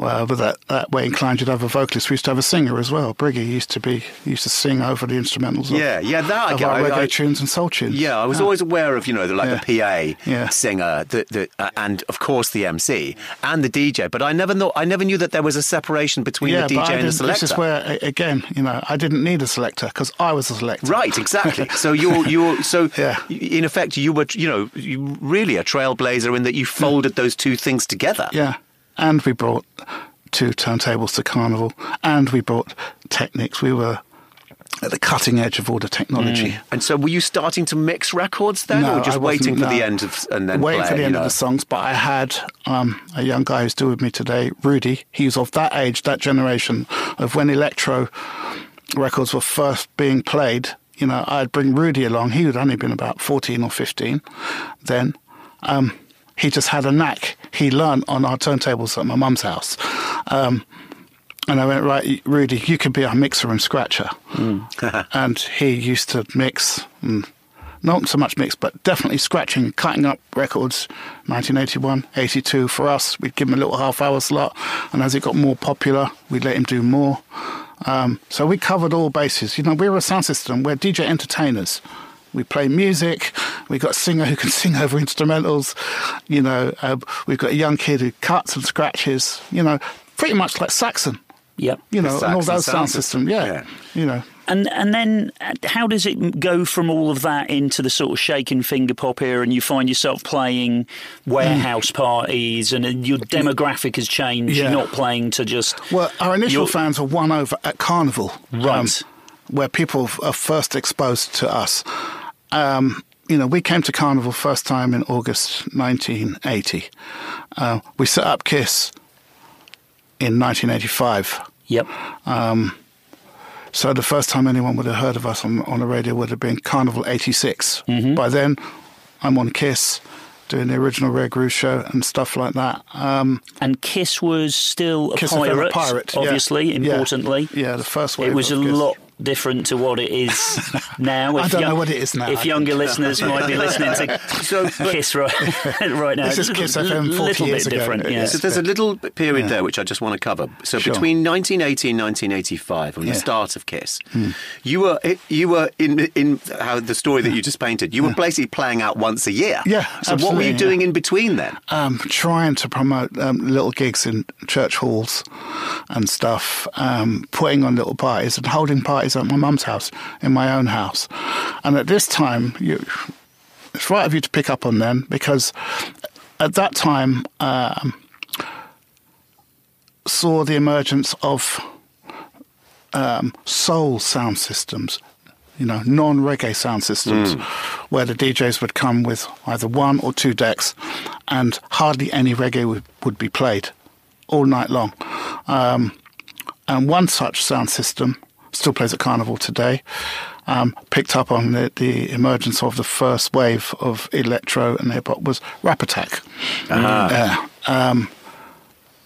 well, but that, that way inclined, you'd have a vocalist. We used to have a singer as well. Briggy used to be, used to sing over the instrumentals of, Yeah, yeah, that I of get. our I- reggae I- tunes and soul tunes. Yeah, I was always aware of you know the, like the PA Yeah. singer, the, the, uh, and of course the MC and the DJ. But I never know. I never knew that there was a separation between yeah, the DJ and the selector. This is where, again, you know, I didn't need a selector because I was a selector. Right, exactly. So you're you're so Yeah. in effect you were you know you really a trailblazer in that you folded those two things together. Yeah, and we brought two turntables to Carnival, and we brought Technics. We were at the cutting edge of all the technology. And so were you starting to mix records then, No, or just waiting for the end of and then waiting play, for the end know? of the songs. But I had um, a young guy who's still with me today, Rudy. He was of that age, that generation of when electro records were first being played. You know, I'd bring Rudy along. He had only been about fourteen or fifteen then. Um, he just had a knack. He learned on our turntables at my mum's house. Um, and I went, right, Rudy, you could be our mixer and scratcher. and he used to mix, mm, not so much mix, but definitely scratching, cutting up records. 1981, 82 for us, we'd give him a little half hour slot. And as it got more popular, we'd let him do more. Um, so we covered all bases. You know, we were a sound system, we're DJ entertainers. We play music. We've got a singer who can sing over instrumentals. You know, uh, we've got a young kid who cuts and scratches. You know, pretty much like Saxon. Yep. You know, and all Saxon those sound sound system. system. Yeah. Yeah. You know, And and then uh, how does it go from all of that into the sort of shaking finger pop era, and you find yourself playing warehouse parties, and uh, your demographic has changed. Yeah. You're not playing to just Well, our initial You're- fans were won over at Carnival, um, Right. where people are first exposed to us. Um, you know, we came to Carnival first time in August 1980. Uh, we set up Kiss in 1985. yep, So the first time anyone would have heard of us on, on the radio would have been Carnival 86. Mm-hmm. By then, I'm on Kiss, doing the original Rare Groove show and stuff like that. Um, and Kiss was still a Kiss pirate, a pirate, obviously. Yeah. Importantly, Yeah, the first wave It was a Kiss. lot different to what it is now. I don't know what it is now. If younger listeners might be listening to Kiss right, right now, This is Kiss a FM 40 little years bit ago. different. Yeah. So there's a little period there which I just want to cover. So Sure. between 1980 and 1985, on the start of Kiss, you were you were in in how the story that you just painted. You were basically playing out once a year. Yeah, So what were you doing yeah. in between then? um, trying to promote um, little gigs in church halls and stuff, um, putting on little parties and holding parties at my mum's house, in my own house. And at this time, you, it's right of you to pick up on them because at that time um, saw the emergence of um, soul sound systems. You know, non-reggae sound systems, where the DJs would come with either one or two decks, and hardly any reggae would, would be played all night long. Um, and one such sound system still plays at Carnival today. Um, picked up on the, the emergence of the first wave of electro and hip hop was Rap Attack. Yeah. Um,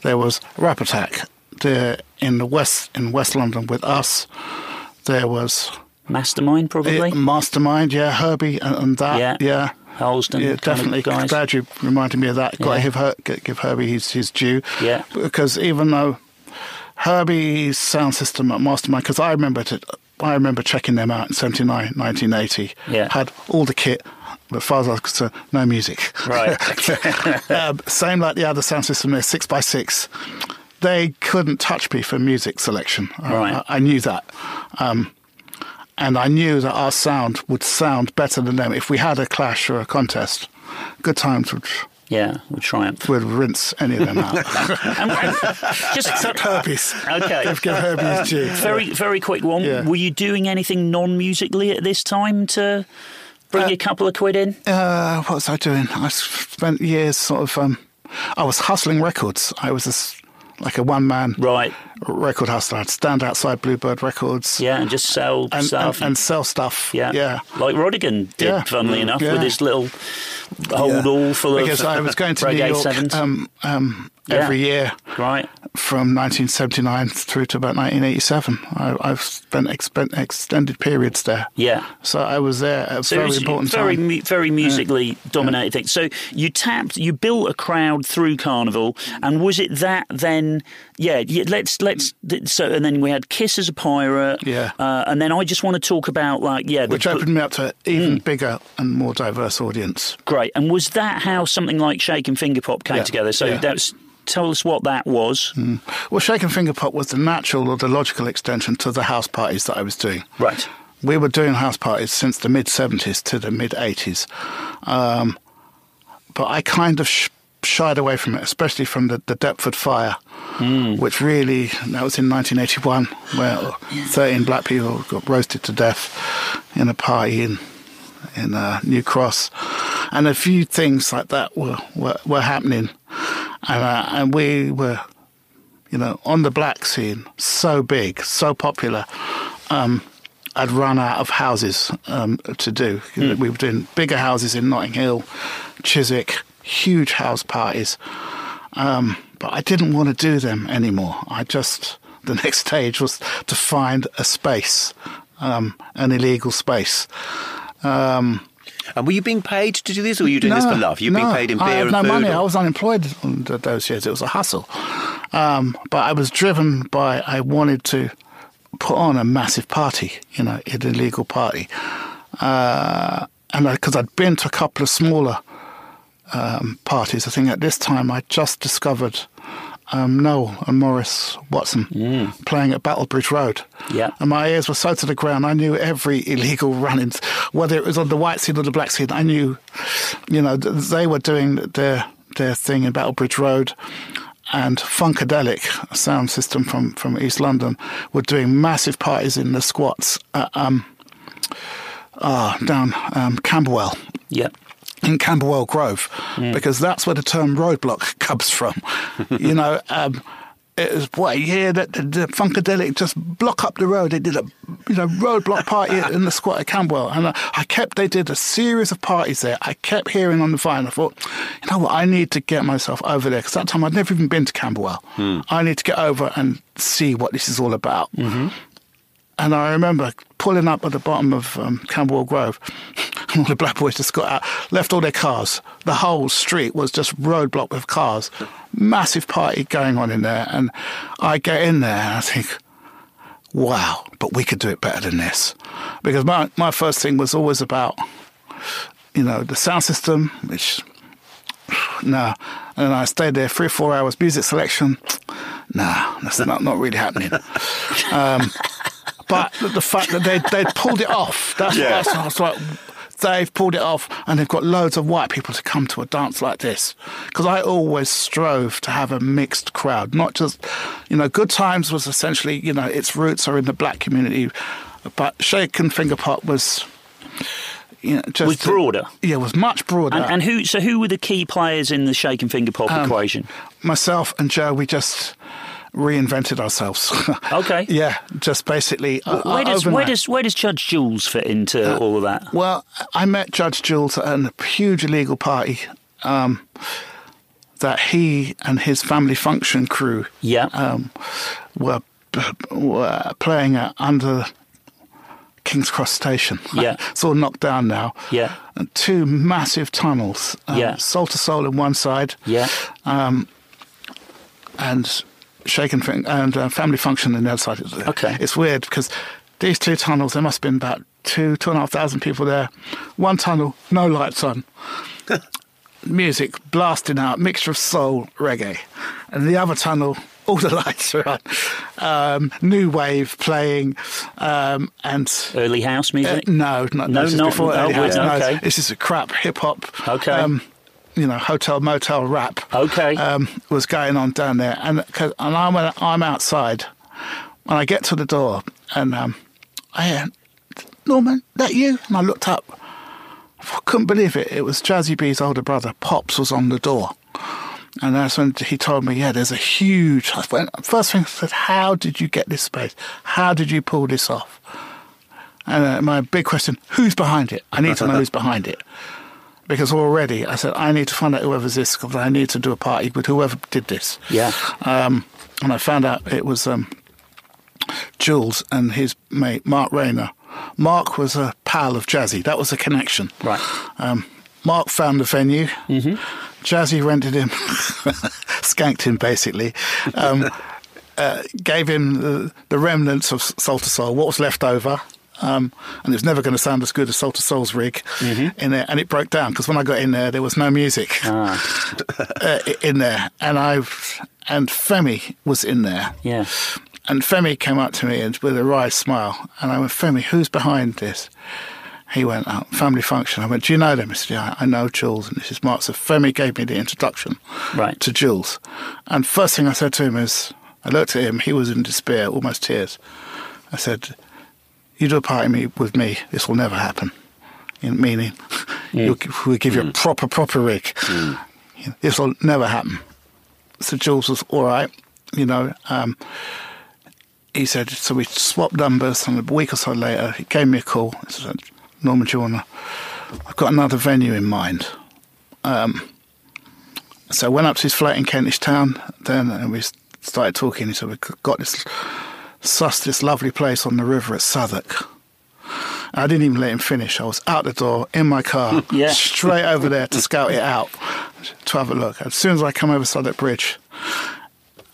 there was Rap Attack there in the west in West London with us. There was Mastermind, probably. uh, Mastermind, yeah, Herbie and, and that, Yeah. yeah. Halston yeah, kind of definitely. guys. Glad you reminded me of that. Got Yeah. to give, her, give Herbie his, his due. Yeah. Because even though Herbie's sound system at Mastermind, because I remember it, I remember checking them out in 79, 1980. Yeah. Had all the kit, but as far as I was concerned, no music. Right. um, same like the other sound system there, six by six. They couldn't touch me for music selection. I- Right. I, I knew that. Um, and I knew that our sound would sound better than them if we had a clash or a contest. Good times would yeah, with Triumph. would rinse any of them out. Just Except Herbie's. Okay. Give, give Herbie his due. Very, very quick one. Yeah. Were you doing anything non-musically at this time to bring a couple of quid in? Uh, what was I doing? I spent years sort of. Um, I was hustling records. I was this, like a one man Right. Record hustler. I'd stand outside Bluebird Records. Yeah, and just sell And, stuff. and, and sell stuff. yeah. Yeah. Like Rodigan did, Yeah. funnily enough, Yeah. with his little hold Yeah. all full of because I was going to New reggae York sevens. um, um, Yeah. every year right. from 1979 through to about 1987. I, I've spent expen- extended periods there. Yeah. So I was there at a So very important very, time. mu- very musically dominated thing. So you tapped, you built a crowd through Carnival, and was it that then? Yeah, yeah let's let's. So and then we had Kiss as a pirate. Yeah. uh, and then I just want to talk about like yeah, which opened me up to even Mm. bigger and more diverse audience. great. And was that how something like Shake and Finger Pop came Yeah, together? So yeah. that's tell us what that was. Well, Shake and Finger Pop was the natural or the logical extension to the house parties that I was doing. Right. We were doing house parties since the mid 70s to the mid 80s. Um, but I kind of sh- shied away from it, especially from the, the Deptford Fire, which really, that was in 1981, where 13 black people got roasted to death in a party in, in uh, New Cross. And a few things like that were, were, were happening. And, uh, and we were you know, on the black scene, so big, so popular, um, I'd run out of houses um, to do. We were doing bigger houses in Notting Hill, Chiswick, huge house parties. Um, but I didn't want to do them anymore. I just, the next stage was to find a space, um, an illegal space. Um, And were you being paid to do this, or were you doing this for love? You were being no, paid in I beer had and no food? money. or- I was unemployed those years. It was a hustle. Um, but I was driven by, I wanted to put on a massive party, you know, an illegal party. Uh, and because I'd been to a couple of smaller um, parties, I think at this time I just discovered um, Noel and Maurice Watson playing at Battlebridge Road. Yeah. And my ears were so to the ground. I knew every illegal run-in, whether it was on the white scene or the black scene. I knew, you know, they were doing their their thing in Battlebridge Road. And Funkadelic, a sound system from, from East London, were doing massive parties in the squats at, um, ah, down um, Camberwell Yeah. In Camberwell Grove because that's where the term roadblock comes from. you know, um, it was what you hear that the, the Funkadelic just block up the road. They did a you know roadblock party in the squat at Camberwell, and I, I kept. They did a series of parties there. I kept hearing on the phone. I thought, you know what, I need to get myself over there because that time I'd never even been to Camberwell. I need to get over and see what this is all about. And I remember pulling up at the bottom of um, Camberwell Grove, the black boys just got out, left all their cars. The whole street was just roadblocked with cars. Massive party going on in there. And I get in there and I think, wow, but we could do it better than this. Because my, my first thing was always about, you know, the sound system, which, no. And I stayed there three or four hours, music selection, nah, that's not, not really happening. Um, but the fact that they they pulled it off, that's Yeah. what I was like. They've pulled it off, and they've got loads of white people to come to a dance like this. Because I always strove to have a mixed crowd, not just, you know, Good Times was essentially, you know, its roots are in the black community, but Shaken Finger Pop was, you know, just Was broader. Yeah, was much broader. And, and who? So who were the key players in the Shake and Finger Pop Um, equation? myself and Joe, we just reinvented ourselves. Okay. yeah, just basically. uh, Where does where does where does Judge Jules fit into all of that? Well, I met Judge Jules at a huge illegal party um, that he and his family function crew Yeah. um, were, were playing at under King's Cross Station. Yeah. it's all knocked down now. Yeah. And two massive tunnels. Um, Yeah. Soul to Soul on one side. Yeah. Um, and Shaken Fin- and uh, Family Function on the other side. Okay. It's weird because these two tunnels, there must have been about two, two and a half thousand people there. One tunnel, no lights on. Music blasting out, mixture of soul, reggae. And the other tunnel, all the lights are on. Um, new wave playing. Um, and Early house uh, music. no, not, No, this not- before no, early house. we're- No, okay. this is a crap hip hop. Okay. You know, hotel motel rap. Okay. Um, was going on down there, and 'cause- and I'm I'm outside, and I get to the door, and um, I hear, Norman, that you? And I looked up. I couldn't believe it. It was Jazzy B's older brother, Pops, was on the door. And that's when he told me, yeah, there's a huge. I went, first thing I said, how did you get this space? How did you pull this off? And uh, my big question, who's behind it? I need to know who's behind it. Because already I said, I need to find out whoever's this, because I need to do a party with whoever did this. Yeah. Um, and I found out it was um, Jules and his mate, Mark Rayner. Mark was a pal of Jazzy. That was a connection. Right. Um, Mark found the venue. Mm-hmm. Jazzy rented him, skanked him basically, um, uh, gave him the, the remnants of Soul to Soul, what was left over. Um, and it was never going to sound as good as Soul to Soul's rig in there. And it broke down because when I got in there, there was no music uh, in there. And I and Femi was in there. Yeah. And Femi came up to me and with a wry smile, and I went, Femi, who's behind this? He went, oh, family function. I went, do you know them? He said, yeah, I know Jules. And this is Mark. So Femi gave me the introduction Right. to Jules. And first thing I said to him is, I looked at him, he was in despair, almost tears. I said, you do a party me- with me, this will never happen. In meaning, you'll, we'll give you a proper, proper rig. This will never happen. So Jules was all right, you know. Um, he said, so we swapped numbers, and a week or so later, he gave me a call. He said, Norman, do you wanna, I've got another venue in mind. Um, So I went up to his flat in Kentish Town then and we started talking. He said, We've got this, sussed this lovely place on the river at Southwark. I didn't even let him finish. I was out the door in my car, Yeah. straight over there to scout it out, to have a look. As soon as I come over Southwark Bridge,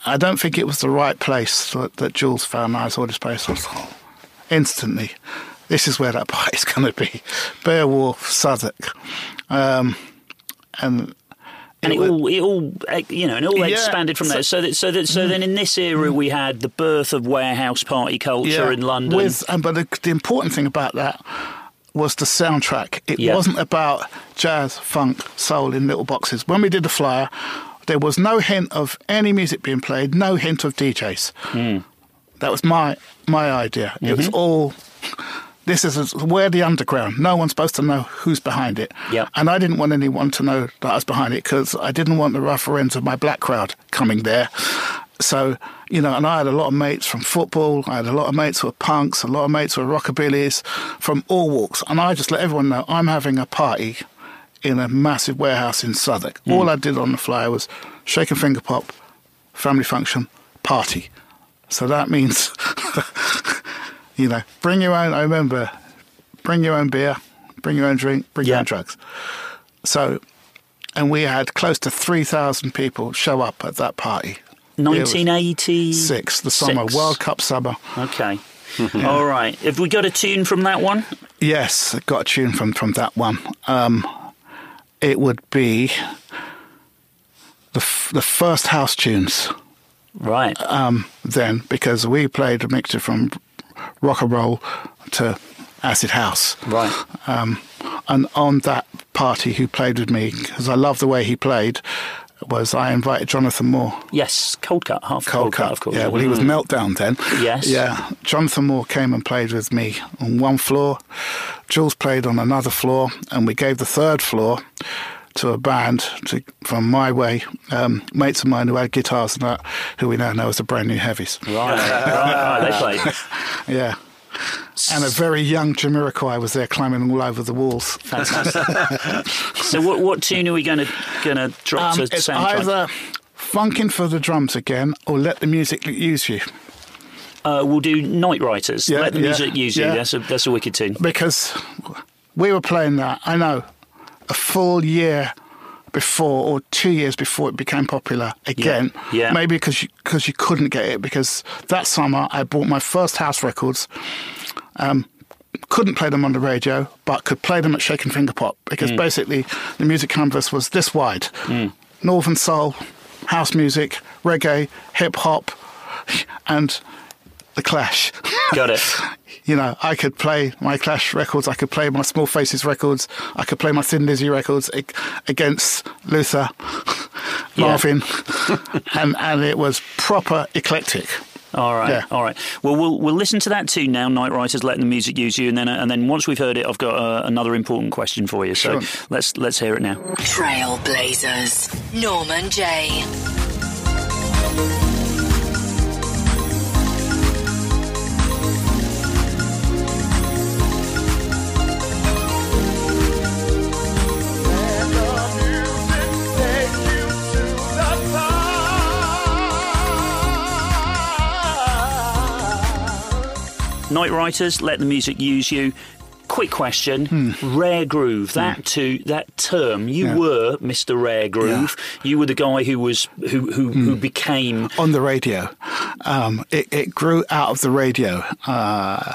I don't think it was the right place that, that Jules found. I saw this place. I was oh, instantly, this is where that party's going to be. Beowulf, Southwark. Um, and and it, was- all, it all, eh, you know, and it all Yeah, expanded from so- Mm. there. So that, so that, so then in this era we had the birth of warehouse party culture in London. With, and, but the, the important thing about that was the soundtrack. It Yeah. wasn't about jazz, funk, soul in little boxes. When we did the flyer, there was no hint of any music being played, no hint of DJs. Hmm. That was my my idea. It Mm-hmm. was all. This is where the underground. No one's supposed to know who's behind it. Yeah. And I didn't want anyone to know that I was behind it because I didn't want the rougher ends of my black crowd coming there. So, you know, and I had a lot of mates from football. I had a lot of mates who were punks, a lot of mates who were rockabillys from all walks. And I just let everyone know I'm having a party in a massive warehouse in Southwark. Hmm. All I did on the flyer was shake and finger pop, family function, party. So that means, you know, bring your own, I remember, bring your own beer, bring your own drink, bring your Yeah. own drugs. So, and we had close to 3,000 people show up at that party. 1986. The summer, World Cup summer. Okay. All right. Have we got a tune from that one? Yes, I got a tune from, from that one. Um, it would be the, f- the first house tunes. Right. um, then because we played a mixture from rock and roll to acid house. Right. Um, and on that party, who played with me, because I love the way he played, was I invited Jonathan Moore. Yes. Coldcut. Half Coldcut, of course. Yeah, well, he was Meltdown then. Yes. Yeah. Jonathan Moore came and played with me on one floor. Jules played on another floor, and we gave the third floor to a band to, from my way, um, mates of mine who had guitars and that, who we now know as the Brand New Heavies. Right. right. right. They played. Yeah. And a very young Jamiroquai was there climbing all over the walls. Fantastic. so, what what tune are we going to going to drop Um, to it's soundtrack? either funking for the drums again or let the music use you. Uh, we'll do Night Writers. Yeah, Let the yeah, music use you. That's a that's a wicked tune. Because we were playing that, I know, a full year before or two years before it became popular again. yeah. yeah. Maybe because you, cause you couldn't get it. Because that summer I bought my first house records. Um, couldn't play them on the radio, but could play them at Shake and Finger Pop because basically the music canvas was this wide: Northern soul, house music, reggae, hip hop, and the Clash. Got it. you know, I could play my Clash records, I could play my Small Faces records, I could play my Thin Lizzy records against Luther, Yeah. Marvin, and and it was proper eclectic. All right, Yeah. all right. Well, we'll we'll listen to that too now. Night Writers, letting the music use you, and then uh, and then once we've heard it, I've got uh, another important question for you. So Sure. let's let's hear it now. Trailblazers. Norman Jay. Night Writers, let the music use you. Quick question: Rare Groove. That to that term. You Yeah. were Mr. Rare Groove. You were the guy who was who who, who became on the radio. Um, it, it grew out of the radio uh,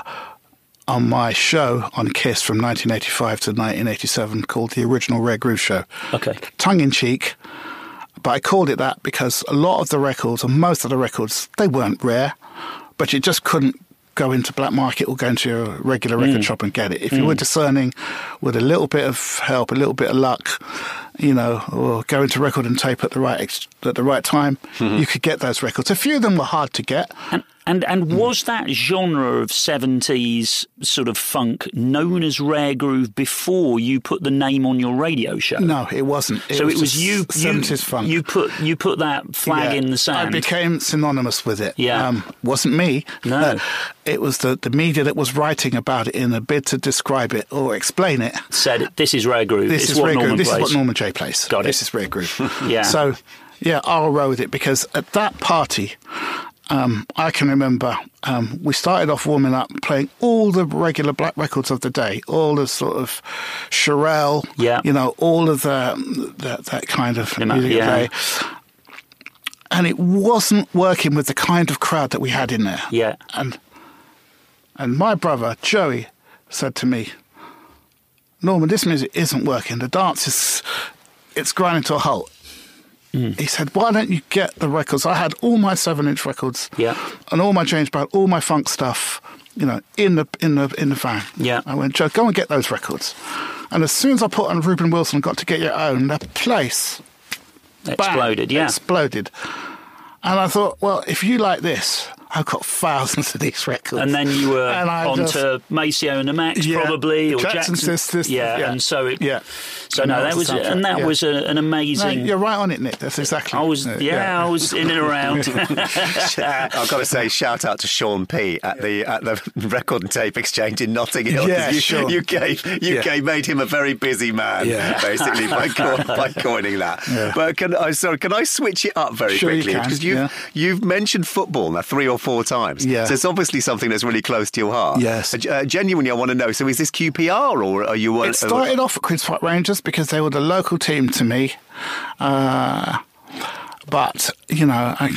on my show on Kiss from 1985 to 1987 called The Original Rare Groove Show. Okay. Tongue in cheek, but I called it that because a lot of the records, or most of the records, they weren't rare, but you just couldn't go into black market or go into your regular record mm. shop and get it. If you mm. were discerning with a little bit of help, a little bit of luck, you know, or go into record and tape at the right ex- at the right time, mm-hmm. you could get those records. A few of them were hard to get. And and and Hmm. was that genre of seventies sort of funk known as rare groove before you put the name on your radio show? No, it wasn't. so it was you, you, seventies funk. you put you put that flag Yeah. in the sand. I became synonymous with it. Yeah. Um, wasn't me. No. it was the, the media that was writing about it in a bid to describe it or explain it. said this is rare groove. This it's is what regular. Norman This plays. is what Norman Jay place. Got it. This is Rare Groove. Yeah. So, yeah, I'll roll with it because at that party, um, I can remember um, we started off warming up playing all the regular black records of the day, all the sort of Cherrelle, Yeah. you know, all of the, that, that kind of You know, music yeah. of the day. And it wasn't working with the kind of crowd that we had in there. Yeah. And and my brother Joey said to me, Norman, this music isn't working. The dance is it's grinding to a halt. Hmm. He said, "Why don't you get the records?" I had all my seven-inch records, Yeah. and all my James Brown, all my funk stuff, you know, in the in the in the van. Yeah. I went, Joe, go and get those records. And as soon as I put on Reuben Wilson, got to get your own, the place bang, Exploded, yeah. exploded. And I thought, well, if you like this, I've got thousands of these records. And then you were And I on just- to Maceo and the Macks, Yeah, probably, or Jackson Jackson. Sisters, yeah, yeah. and so it, Yeah. So And no, that that was was the soundtrack, and that yeah. was a, an No, amazing. you're right on it, Nick. That's exactly. I was, uh, yeah, I was in and around. I've got to say, shout out to Sean P at the at the record and tape exchange in Notting Hill. Yeah, you, Sean. you gave you Yeah. gave made him a very busy man, Yeah. basically by co- by coining that. Yeah. But can I sorry, can I switch it up very Sure quickly because you've yeah. you've mentioned football now three or four times. Yeah. So it's obviously something that's really close to your heart. Yes. Uh, genuinely, I want to know. So is this QPR or are you? uh, It started off at Queen's Park Rangers because they were the local team to me. Uh, but, you know, I,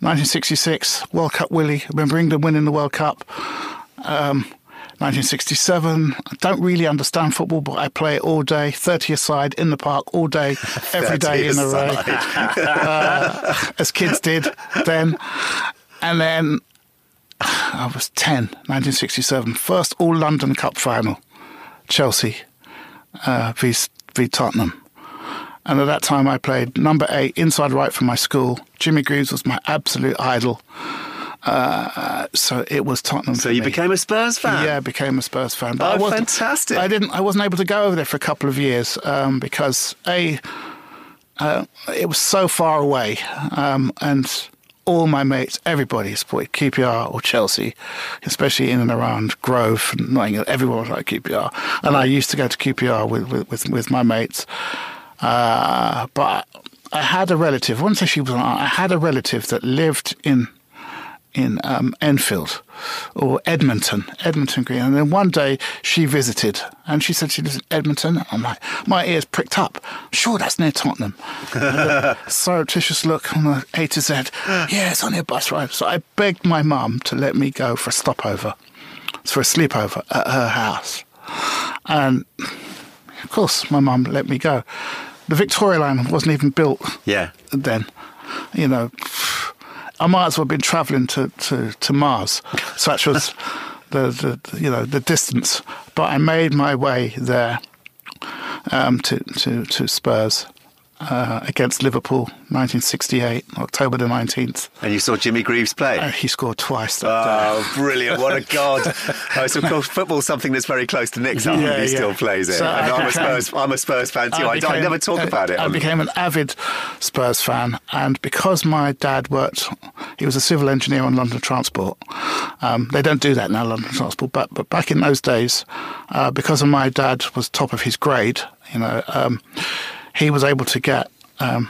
1966, World Cup Willie. Remember England winning the World Cup. Um, 1967, I don't really understand football, but I play it all day, 30 aside in the park all day, every day in a row, uh, as kids did then. And then I was 10, 1967, first All London Cup final, Chelsea uh, v, v Tottenham. And at that time, I played number eight, inside right for my school. Jimmy Greaves was my absolute idol. Uh, so it was Tottenham. So you me. became a Spurs fan. Yeah, I became a Spurs fan. Oh, I fantastic. I didn't. I wasn't able to go over there for a couple of years um, because a uh, it was so far away, um, and all my mates, everybody supported QPR or Chelsea, especially in and around Grove and Notting Hill. Everyone was like QPR, and I used to go to QPR with with, with, with my mates. Uh, but I had a relative. I she was. aunt, I had a relative that lived in in um, Enfield or Edmonton, Edmonton Green. And then one day she visited and she said she lives in Edmonton. I'm like, my ears pricked up. Sure, that's near Tottenham. Surreptitious look on the A to Z. Yeah, it's only a bus ride. So I begged my mum to let me go for a stopover, for a sleepover at her house. And of course, my mum let me go. The Victoria line wasn't even built Yeah. then. You know, I might as well have been travelling to, to, to Mars. Such was the, the you know the distance. But I made my way there um, to, to to Spurs uh, against Liverpool, 1968, October the 19th. And you saw Jimmy Greaves play. Uh, he scored twice that day. Oh, brilliant! What a god! oh, so of course, football's something that's very close to Nick's heart. Yeah, he yeah. still plays it. So and I I'm a Spurs. I'm a Spurs fan too. I, I never talk about it. I became an avid Spurs fan, and because my dad worked, he was a civil engineer on London Transport. Um, they don't do that now, London Transport, but but back in those days, uh, because of my dad was top of his grade, you know, um, he was able to get. Um,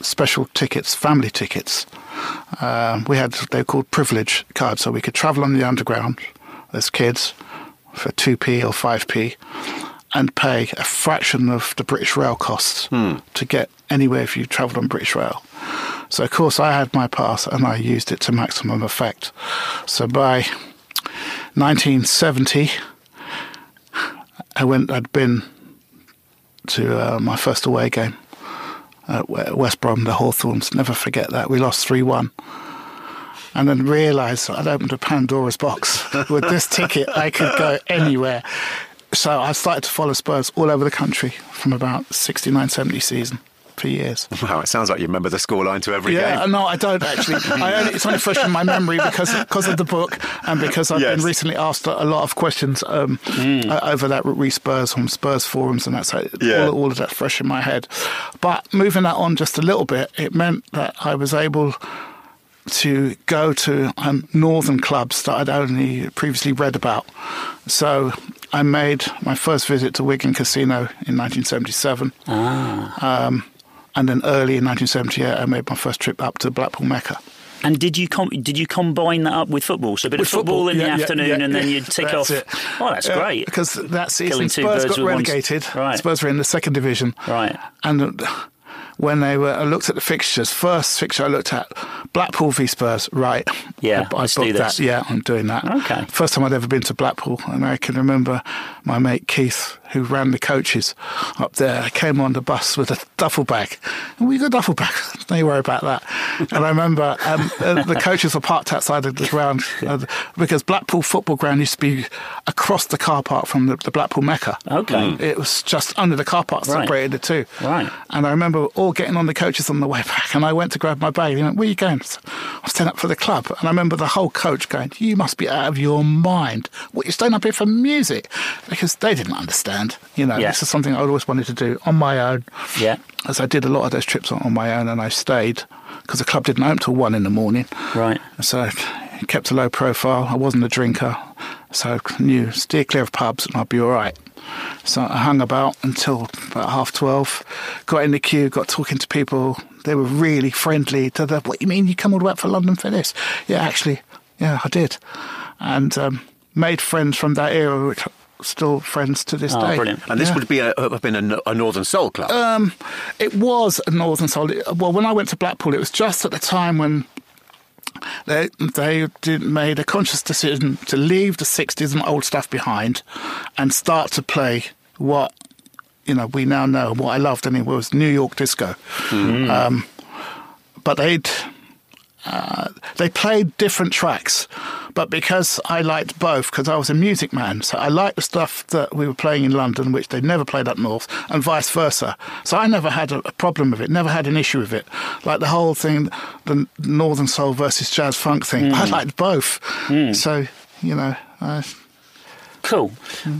special tickets, family tickets. Um, we had they were called privilege cards, so we could travel on the underground as kids for two p or five p, and pay a fraction of the British Rail costs to get anywhere if you travelled on British Rail. So of course I had my pass and I used it to maximum effect. So by 1970, I went. I'd been to uh, my first away game at West Brom, the Hawthorns. Never forget that. We lost 3 1. And then realised I'd opened a Pandora's box. With this ticket, I could go anywhere. So I started to follow Spurs all over the country from about 69 70 season for years. Wow, it sounds like you remember the scoreline to every Yeah, game. no, I don't actually. I only, it's only fresh in my memory because because of the book and because I've Yes. been recently asked a, a lot of questions um, uh, over that re Spurs on Spurs forums, and that's how, Yeah. all, all of that fresh in my head. But moving that on just a little bit, it meant that I was able to go to um, northern clubs that I'd only previously read about. So I made my first visit to Wigan Casino in 1977. Ah. Um, and then early in 1978, I made my first trip up to Blackpool Mecca. And did you com- did you combine that up with football? So a bit With of football, in the yeah, yeah, afternoon, yeah, and then you'd tick off. it. Oh, that's Yeah, great. Because that season, Killing Spurs got relegated. right. Spurs were in the second division. Right. And when they were, I looked at the fixtures. First fixture I looked at, Blackpool v Spurs. Right. Yeah, I, I booked that. Yeah, I'm doing that. Okay. First time I'd ever been to Blackpool, and I can remember my mate Keith, who ran the coaches up there, came on the bus with a duffel bag. And we got a duffel bag. Don't you worry about that. and I remember um, uh, the coaches were parked outside of the ground uh, because Blackpool football ground used to be across the car park from the, the Blackpool Mecca. Okay. It was just under the car park Right. separated the two. Right. And I remember all getting on the coaches on the way back, and I went to grab my bag. And he went, "Where are you going?" I was staying up for the club, and I remember the whole coach going, "You must be out of your mind. What you're staying up here for music?" Because they didn't understand. You know, Yeah. this is something I always wanted to do on my own. Yeah. As I did a lot of those trips on, on my own, and I stayed because the club didn't open till one in the morning. Right. So I kept a low profile. I wasn't a drinker, so I knew steer clear of pubs and I'd be all right. So I hung about until about half twelve. Got in the queue, got talking to people. They were really friendly. To the, what do you mean? You come all the way up for London for this? Yeah, actually, yeah, I did, and um, made friends from that era, which still friends to this Oh, day. brilliant. And this Yeah. would be a, have been a, a Northern Soul club. Um, it was a Northern Soul. Well, when I went to Blackpool, it was just at the time when they they did, made a conscious decision to leave the '60s and old stuff behind, and start to play what you know we now know. What I loved and it was New York disco. Um, but they'd uh, they played different tracks, but because I liked both, because I was a music man, so I liked the stuff that we were playing in London, which they never played up north, and vice versa. So I never had a, a problem with it, never had an issue with it. Like the whole thing, the Northern Soul versus Jazz Funk thing, I liked both. So you know, I, Cool.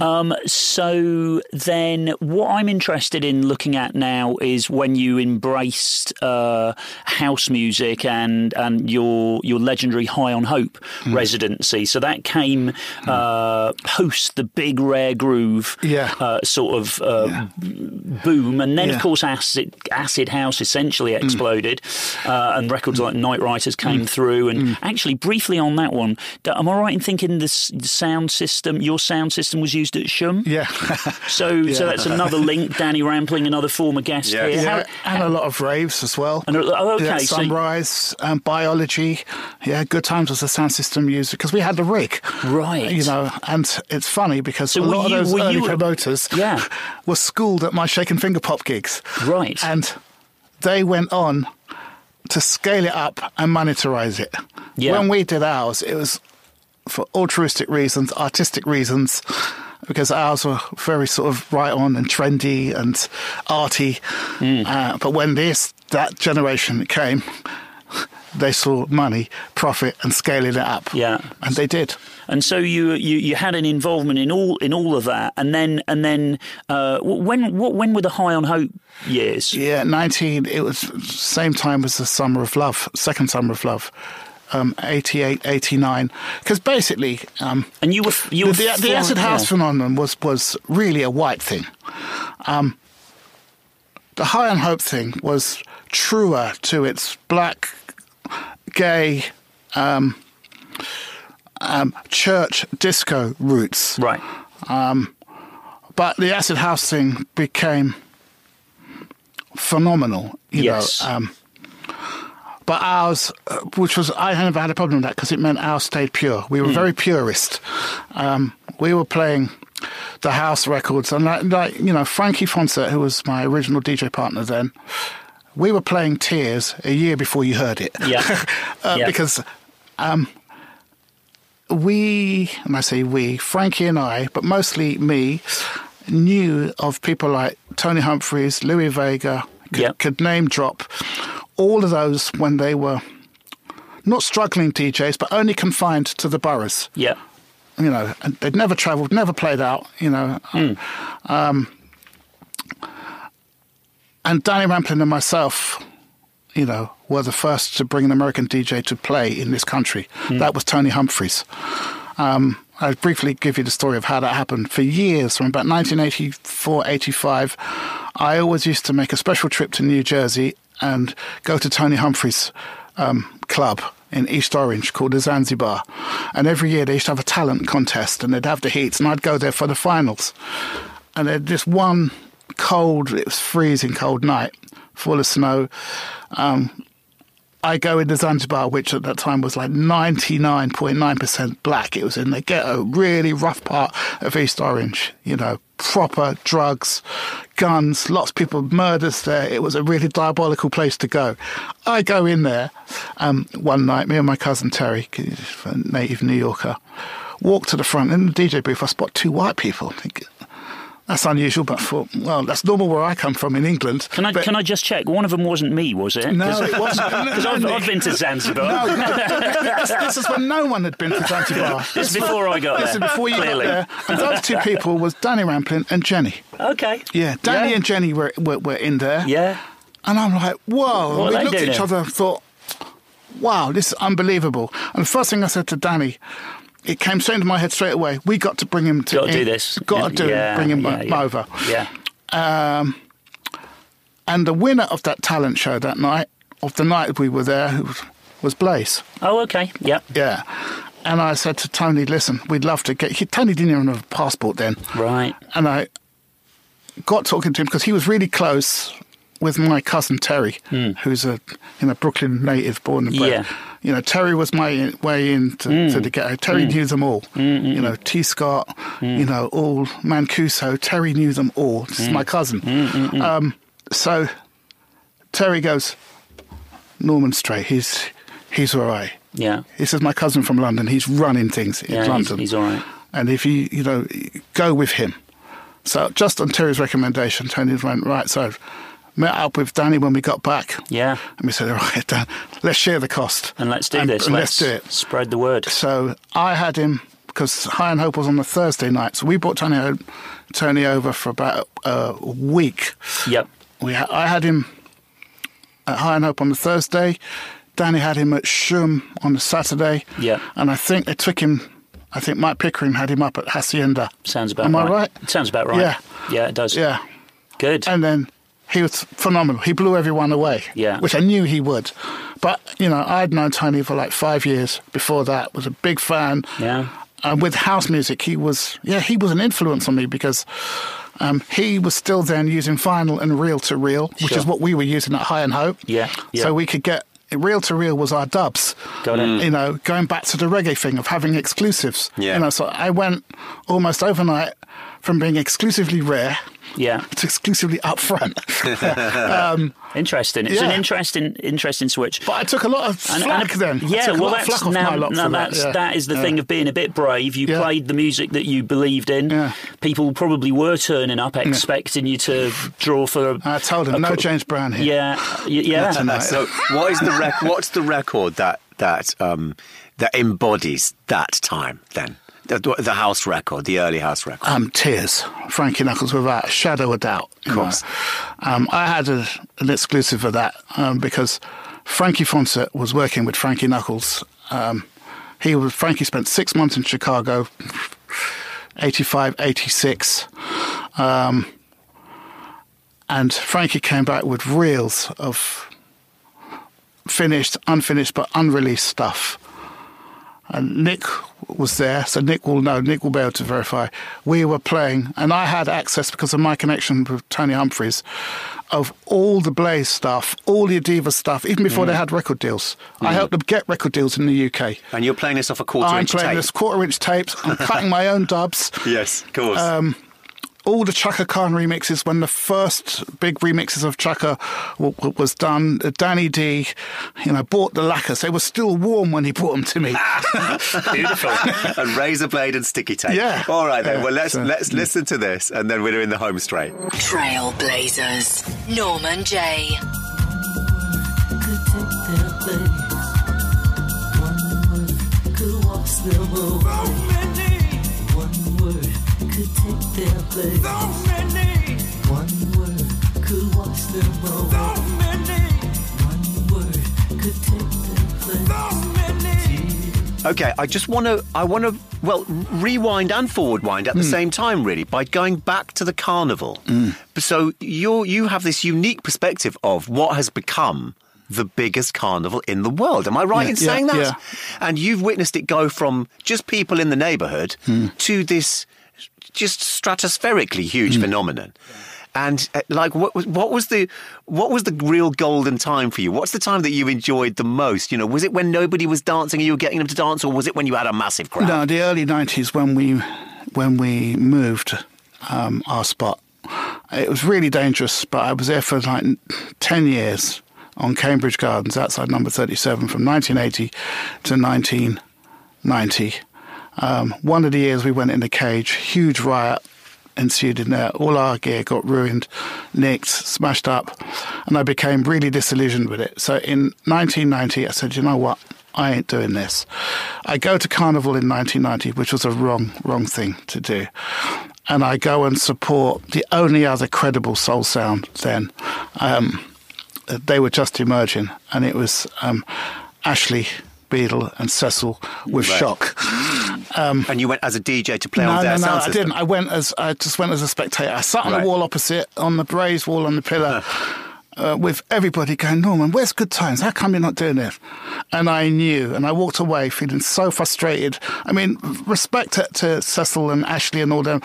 Um, so then, what I'm interested in looking at now is when you embraced uh, house music and and your your legendary High on Hope residency. So that came uh, post the big rare groove, Yeah. uh, sort of uh, boom, and then of course acid acid house essentially exploded, uh, and records like Night Writers came through. And actually, briefly on that one, am I right in thinking the the sound system, your sound system was used at Shoom? yeah, So, so that's another link. Danny Rampling, another former guest Yeah. here. yeah, How- and a lot of raves as well. And, oh, okay, Yeah, so- Sunrise, um, Biology. Yeah, Good Times was a sound system used because we had the rig. Right. You know, and it's funny because So a lot you- of those were early you- promoters Yeah. were schooled at my Shaken Finger Pop gigs. Right. And they went on to scale it up and monetize it. Yeah. When we did ours, it was for altruistic reasons, artistic reasons, because ours were very sort of right on and trendy and arty. Hmm. Uh, but when this that generation came, they saw money, profit, and scaling it up. Yeah. and they did. And so you, you you had an involvement in all in all of that, and then and then uh, when what when were the High on Hope years? Yeah, 19, it was same time as the Summer of Love, second Summer of Love, um, 88, 89. Because basically, um, And you were you the, were the, the flying- acid house yeah. phenomenon was, was really a white thing. Um, the High on Hope thing was truer to its black, gay, um, um, church disco roots. right. But the acid house thing became phenomenal. You Yes. know. But ours, uh, which was, I never had a problem with that because it meant ours stayed pure. We were very purist. Um, we were playing the house records, and like, like you know, Frankie Foncett, who was my original DJ partner then, we were playing Tears a year before you heard it. Yeah. uh, Yeah. Because um, we, and I say we, Frankie and I, but mostly me, knew of people like Tony Humphries, Louie Vega, could, Yeah. could name drop all of those when they were not struggling DJs, but only confined to the boroughs. Yeah. You know, and they'd never travelled, never played out. You know, um, and Danny Rampling and myself, you know, were the first to bring an American DJ to play in this country. That was Tony Humphries. Um, I'll briefly give you the story of how that happened. For years, from about 1984, 85, I always used to make a special trip to New Jersey and go to Tony Humphries' um, club in East Orange called the Zanzibar. And every year they used to have a talent contest and they'd have the heats, and I'd go there for the finals. And then this one cold, it was freezing cold night, full of snow. Um, I go into Zanzibar, which at that time was like 99.9% black. It was in the ghetto, really rough part of East Orange, you know, proper drugs, guns, lots of people, murders there. It was a really diabolical place to go. I go in there um, one night, me and my cousin Terry, native New Yorker, walk to the front. In the DJ booth, I spot two white people. I think, that's unusual, but for well, that's normal where I come from in England. Can I But- can I just check? One of them wasn't me, was it? No, it wasn't. Because I've, I've been to Zanzibar. No, this, this is when no one had been to Zanzibar. This is before I got This is before you clearly. got there. And those two people was Danny Rampling and Jenny. Okay. Yeah, Danny Yeah. and Jenny were, were were in there. Yeah. And I'm like, whoa. What we looked at each other and thought, wow, this is unbelievable. And the first thing I said to Danny, it came straight into my head straight away. We got to bring him to. Got to do this. Got to do Yeah, it. Bring him yeah, yeah. over. Yeah. Um, and the winner of that talent show that night, of the night we were there, was, was Blaze. Oh, okay. Yep. Yeah. And I said to Tony, listen, we'd love to get. He, Tony didn't even have a passport then. Right. And I got talking to him because he was really close with my cousin Terry, hmm. who's a you know Brooklyn native, born and bred. Yeah. You know, Terry was my way into hmm. to the ghetto. Terry hmm. knew them all. You know, Tee Scott, you know, all Mancuso. Terry knew them all. This is my cousin. Um, so Terry goes, Norman Strait. He's he's all right. Yeah. This is my cousin from London. He's running things in Yeah, he's- London. he's all right. And if you, you know, go with him. So just on Terry's recommendation, Tony went, right, so met up with Danny when we got back. Yeah. And we said, all right, Dan, let's share the cost. And let's do And- this. and let's, let's do it. Spread the word. So I had him, because High on Hope was on the Thursday night. So we brought Tony, Tony over for about a week. Yep. We ha- I had him at High on Hope on the Thursday. Danny had him at Shoom on the Saturday. Yeah. And I think they took him, I think Mike Pickering had him up at Hacienda. Sounds about Am right. I right? Sounds about right. Yeah. Yeah, it does. Yeah. Good. And then he was phenomenal. He blew everyone away. Yeah. Which I knew he would. But, you know, I'd known Tony for like five years before that, was a big fan. Yeah. And with house music, he was, yeah, he was an influence on me because um, he was still then using vinyl and reel to reel, which Sure. is what we were using at High on Hope. Yeah, yeah. So we could get reel to reel was our dubs. Got it. You know, going back to the reggae thing of having exclusives. Yeah. You know, so I went almost overnight from being exclusively rare Yeah. to exclusively upfront. Interesting. It's an interesting, interesting switch. but I took a lot of And- flack and- then. I Yeah, took a well, lot of that's flack off now, my now that's that. Yeah. that is the Yeah. thing of being a bit brave. You Yeah. played the music that you believed in. Yeah. People probably were turning up, expecting you to draw for. I told them a no co- James Brown here. Yeah, y- yeah. So, what is the rec- what's the record that that um, that embodies that time? Then the, the house record, the early house record. um, Tears, Frankie Knuckles, without a shadow of doubt. Of course. Um, I had a, an exclusive of that um, because Frankie Foncett was working with Frankie Knuckles. Um, he was Frankie spent six months in Chicago, 85, 86. Um, and Frankie came back with reels of finished, unfinished, but unreleased stuff. And Nick was there, so Nick will know, Nick will be able to verify. We were playing, and I had access because of my connection with Tony Humphries of all the Blaze stuff, all the Adeva stuff, even before Mm. they had record deals. I helped them get record deals in the UK. and you're playing this off a quarter I'm inch playing tape. this quarter inch tapes, I'm cutting my own dubs. Yes, of course. Um, all the Chaka Khan remixes, when the first big remixes of Chaka w- w- was done, uh, Danny D, you know, bought the lacquers. They were still warm when he brought them to me. Beautiful. and razor blade and sticky tape. Yeah. All right then. Yeah, Well, let's so- let's listen to this, and then we're doing the home straight. Trailblazers. Norman Jay. could take their place. One word could wash them away. One word could take their place. One word could wash them away. One word could take their place. Okay, I just want to. I want to. Well, rewind and forward wind at the same time, really, by going back to the carnival. So you you have this unique perspective of what has become the biggest carnival in the world. Am I right Yeah, in yeah, saying that? yeah. And you've witnessed it go from just people in the neighbourhood Hmm. to this just stratospherically huge phenomenon. And uh, like, what was what was the what was the real golden time for you? What's the time that you enjoyed the most? You know, was it when nobody was dancing and you were getting them to dance, or was it when you had a massive crowd? No, the early nineties when we when we moved um, our spot, it was really dangerous. But I was there for like ten years on Cambridge Gardens outside Number Thirty Seven from 1980 to 1990. Um, one of the years we went in the cage, huge riot ensued in there. All our gear got ruined, nicked, smashed up, and I became really disillusioned with it. So in 1990, I said, you know what? I ain't doing this. I go to Carnival in 1990, which was a wrong, wrong thing to do. And I go and support the only other credible soul sound then. Um, they were just emerging, and it was um, Ashley Beadle and Cecil with Right. Shock. Um, and you went as a DJ to play No, on no, their no, sound I system. didn't. I went as I just went as a spectator. I sat on Right. the wall opposite, on the raised wall on the pillar, uh-huh. uh, with everybody going, Norman, where's good times? How come you're not doing this? And I knew, and I walked away feeling so frustrated. I mean, respect to, to Cecil and Ashley and all them,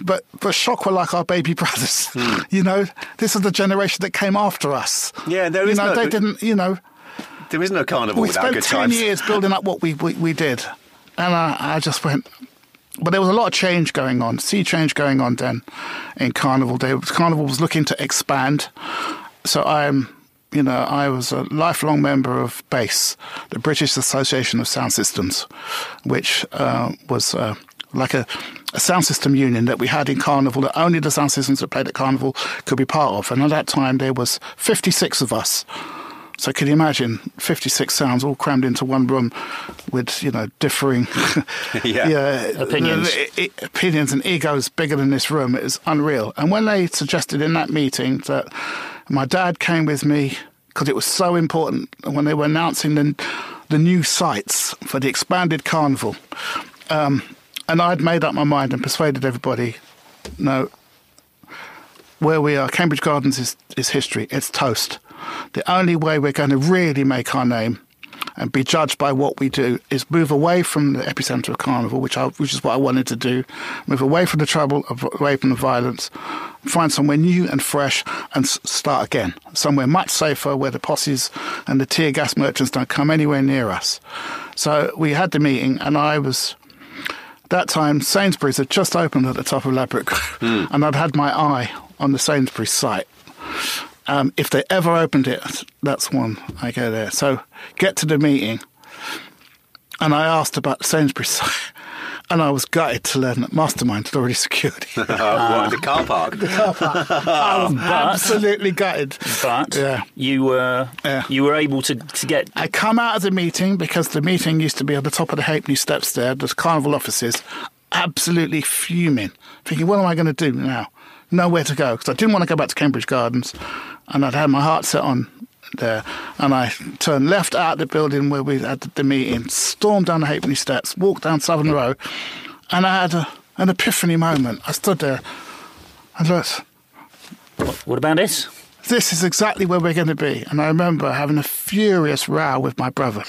but but Shock were like our baby brothers. Hmm. You know, this is the generation that came after us. Yeah, there you is know, no- they didn't. You know, There is no carnival we without spent good 10 years building up what we, we, we did. And I, I just went, but there was a lot of change going on, sea change going on then in Carnival. Day. Carnival was looking to expand. So I'm, you know, I was a lifelong member of BASE, the British Association of Sound Systems, which uh, was uh, like a, a sound system union that we had in Carnival that only the sound systems that played at Carnival could be part of. And at that time, there was 56 of us. So can you imagine 56 sounds all crammed into one room with, you know, differing Yeah. Opinions. e- e- opinions and egos bigger than this room. It was unreal. And when they suggested in that meeting that my dad came with me because it was so important when they were announcing the, the new sites for the expanded carnival. Um, and I'd made up my mind and persuaded everybody, no, where we are, Cambridge Gardens is, is history. It's toast. The only way we're going to really make our name and be judged by what we do is move away from the epicenter of carnival, which I, which is what I wanted to do. Move away from the trouble, away from the violence, find somewhere new and fresh, and s- start again. Somewhere much safer, where the posses and the tear gas merchants don't come anywhere near us. So we had the meeting, and I was that time Sainsbury's had just opened at the top of Ladbroke, Grove, and I'd had my eye on the Sainsbury's site. Um, if they ever opened it, that's one I go there. So get to the meeting, and I asked about the Sainsbury's site, and I was gutted to learn that Mastermind had already secured it. What, the car park. I was absolutely gutted. But Yeah. you were Yeah. you were able to, to get I come out of the meeting because the meeting used to be at the top of the Halfpenny steps there, the carnival offices, absolutely fuming, thinking, what am I going to do now? Nowhere to go because I didn't want to go back to Cambridge Gardens, and I'd had my heart set on there. And I turned left out the building where we had the meeting, stormed down the Halfpenny steps, walked down Southern Row, and I had a, an epiphany moment. I stood there and looked, what about this? this is exactly where we're going to be. And I remember having a furious row with my brother.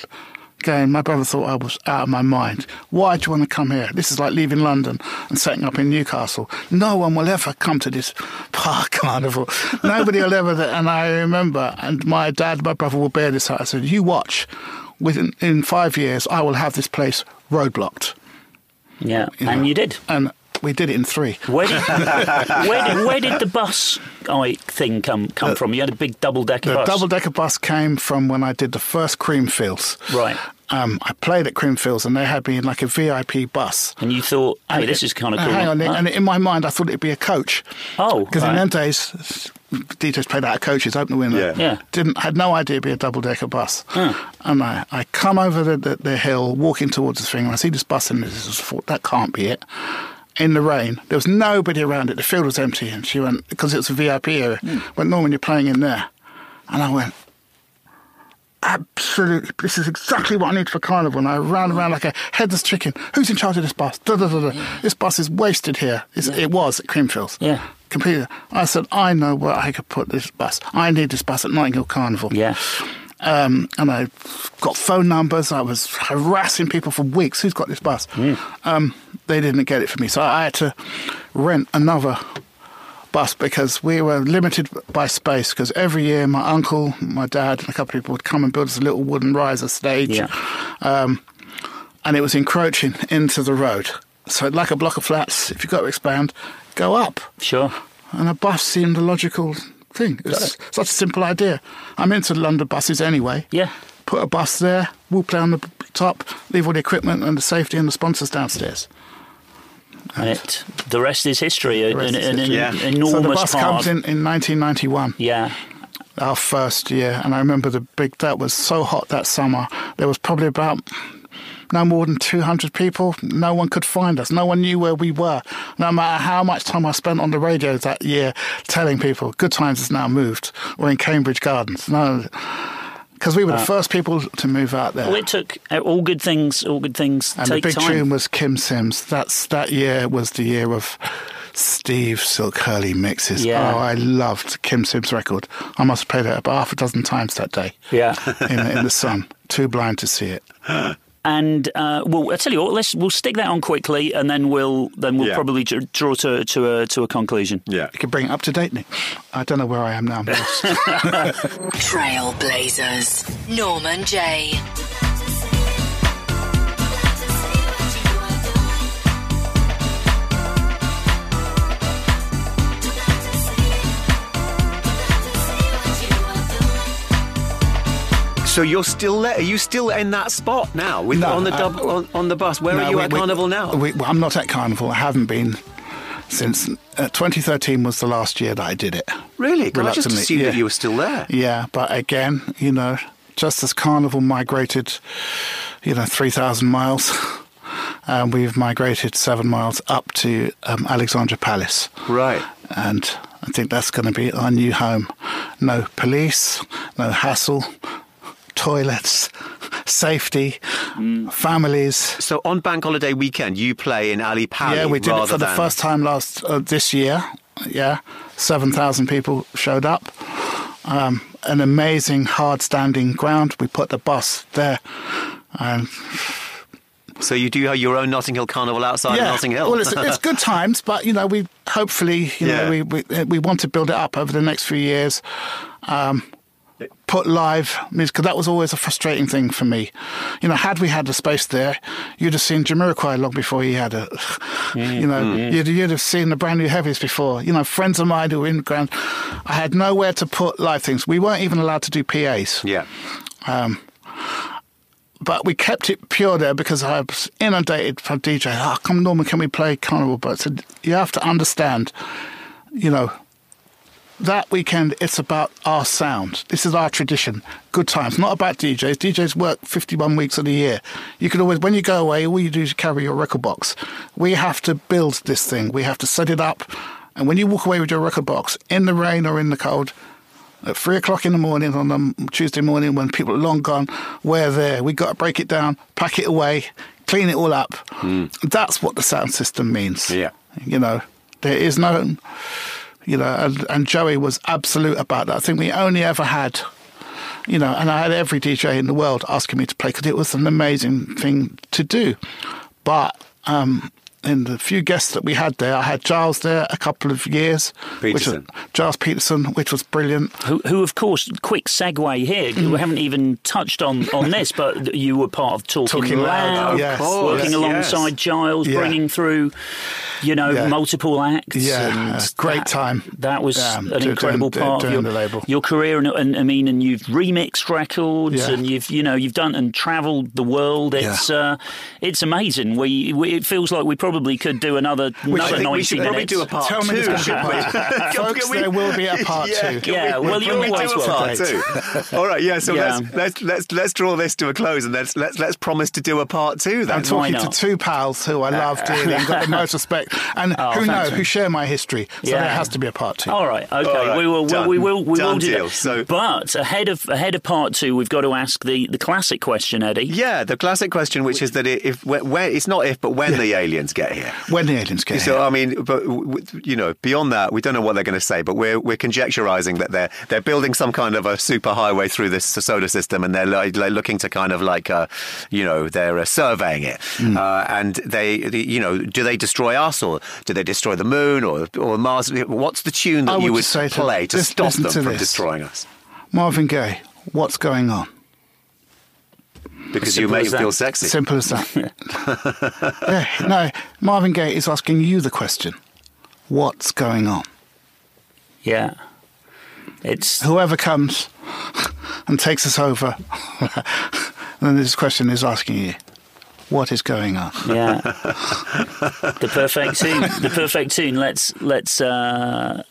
My brother thought I was out of my mind. Why do you want to come here? This is like leaving London and setting up in Newcastle. No one will ever come to this park carnival. Nobody will ever. And I remember, and my dad, my brother will bear this out. I said, "You watch. Within in five years, I will have this place roadblocked." Yeah, You and know. you did. And we did it in three. Where did, where did where did the bus I thing come come from? You had a big double decker The bus. double decker bus came from when I did the first Creamfields. Right. Um, I played at Creamfields and they had me in like a VIP bus. and you thought, hey, And this it- is kind of cool. Hang on, Huh? and in my mind, I thought it'd be a coach. Oh, because in right. them days, DJs played out of coaches, open the window. Yeah. Yeah. Didn't had no idea it'd be a double decker bus. And I, I come over the, the, the hill, walking towards the thing, and I see this bus, and I is thought that can't be it. In the rain, there was nobody around it. The field was empty, and she went because it was a VIP area. Hmm. Went, Norman, you're playing in there, and I went. absolutely, this is exactly what I need for carnival. And I ran around like a headless chicken. Who's in charge of this bus? Da, da, da, da. This bus is wasted here. It's, It was at Creamfields. Yeah. Completely. I said, I know where I could put this bus. I need this bus at Notting Hill Carnival. Yeah. Um, and I got phone numbers. I was harassing people for weeks. Who's got this bus? Um, they didn't get it for me, so I had to rent another bus because we were limited by space. Because every year, my uncle, my dad, and a couple of people would come and build us a little wooden riser stage, Yeah. um, and it was encroaching into the road. So, like a block of flats, if you've got to expand, go up Sure. and a bus seemed a logical thing. It's such a simple idea. I'm into London buses anyway. Yeah. Put a bus there, we'll play on the top, leave all the equipment and the safety and the sponsors downstairs. And it, the rest is history. The uh, An, an, is an history. Yeah. enormous so the bus part. comes in in 1991, Yeah. our first year, and I remember the big. That was so hot that summer. There was probably about no more than 200 people. No one could find us. No one knew where we were. No matter how much time I spent on the radio that year telling people, Good Times has now moved. We're in Cambridge Gardens. No, because we were the first people to move out there. Well, it took uh, all good things. All good things and take the big time. tune was Kym Sims. That's that year was the year of Steve Silk Hurley mixes. Yeah. Oh, I loved Kym Sims' record. I must have played it about half a dozen times that day yeah. in, in the sun. Too blind to see it. and uh, well, I tell you what. Let's we'll stick that on quickly, and then we'll then we'll Yeah. probably dr- draw to to a to a conclusion. Yeah. You can bring it up to date, Nick. I don't know where I am now. I'm lost. Trailblazers. Norman Jay. So you're still there? Are you still in that spot now with No, on the uh, on, on the bus? Where No, are you we- at we- Carnival now? we- well, I'm not at Carnival. I haven't been since uh, 2013 was the last year that I did it. really? I just assumed that you were still there. Yeah, but again, you know, just as Carnival migrated, you know, 3,000 miles, um, we've migrated seven miles up to um, Alexandra Palace. Right. And I think that's going to be our new home. No police, no hassle, toilets, safety, families. So on Bank Holiday weekend, you play in Ali Pali. Yeah, we did it for the first time last uh, this year. Yeah, seven thousand people showed up. Um, an amazing hard standing ground. We put the bus there, and So you do have your own Notting Hill Carnival outside yeah, Notting Hill. well, it's, it's good times, but you know, we hopefully, you Yeah. know, we, we we want to build it up over the next few years. Um, put live music because that was always a frustrating thing for me. You know, had we had the space there, you'd have seen Jamiroquai long before he had it. Mm, you know, mm, mm. you'd, you'd have seen the brand new heavies before. You know, friends of mine who were in the ground. I had nowhere to put live things. We weren't even allowed to do PAs. yeah. Um, but we kept it pure there because I was inundated from DJ. Oh, ah, come Norman, can we play Carnival? But I said, you have to understand, you know, that weekend it's about our sound. This is our tradition. Good times, not about DJs. DJs work 51 weeks of the year. You can always, when you go away, all you do is carry your record box. We have to build this thing. We have to set it up. And when you walk away with your record box in the rain or in the cold, at three o'clock in the morning on a Tuesday morning when people are long gone, we're there. we got to break it down, pack it away, clean it all up. Hmm. That's what the sound system means. Yeah. You know, there is no, you know, and, and Joey was absolute about that. I think we only ever had, you know, and I had every DJ in the world asking me to play because it was an amazing thing to do. But, um, in the few guests that we had there, I had Gilles there a couple of years. which was- Peterson. Gilles Peterson, which was brilliant. Who, who, of course, quick segue here. Mm. We haven't even touched on, on this, but you were part of Talking, Talking Loud, Loud, yes, working yes, alongside yes. Gilles, Yeah. bringing through, you know, Yeah. multiple acts. Yeah, and a great that- time. That was Yeah, an doing- incredible doing- part doing of the your, label. your career, and, and I mean, and you've remixed records, Yeah. and you've you know you've done and travelled the world. It's uh, it's amazing. We, we it feels like we probably could do another I another think ninety we should minutes. probably do a part Tell two. there's gonna be a shouldn't we? Folks, we- there will be a part yeah, two. can Yeah, we- well, can you we do a will. part two. All right, yeah. So Yeah. let's let's let's let's draw this to a close and let's let's let's promise to do a part two. Then I'm talking to two pals who I love dearly and got the most respect And Oh, who know who share my history, so Yeah. there has to be a part two. All right, okay. All right, We will. done. We will. We Done will do deal. that. So- but ahead of ahead of part two, we've got to ask the, the classic question, Eddie. Yeah, the classic question, which is that if when, when it's not if, but when the aliens get here. When the aliens get So here. I mean, but you know, beyond that, we don't know what they're going to say. But we're we're conjecturizing that they're they're building some kind of a super highway through this solar system, and they're, like, they're looking to kind of like, uh, you know, they're uh, surveying it, Hmm. uh, and they, the- you know, do they destroy us or do they destroy the moon or or Mars? What's the tune that you would to- play to just stop them to from this. destroying us? Marvin Gaye, what's going on? Because you simple make as it feel sexy. Simple as that. yeah, no, Marvin Gaye is asking you the question. What's going on? Yeah. It's Whoever comes and takes us over, then this question is asking you, what is going on? yeah. the perfect tune. The perfect tune. Let's let's. Uh,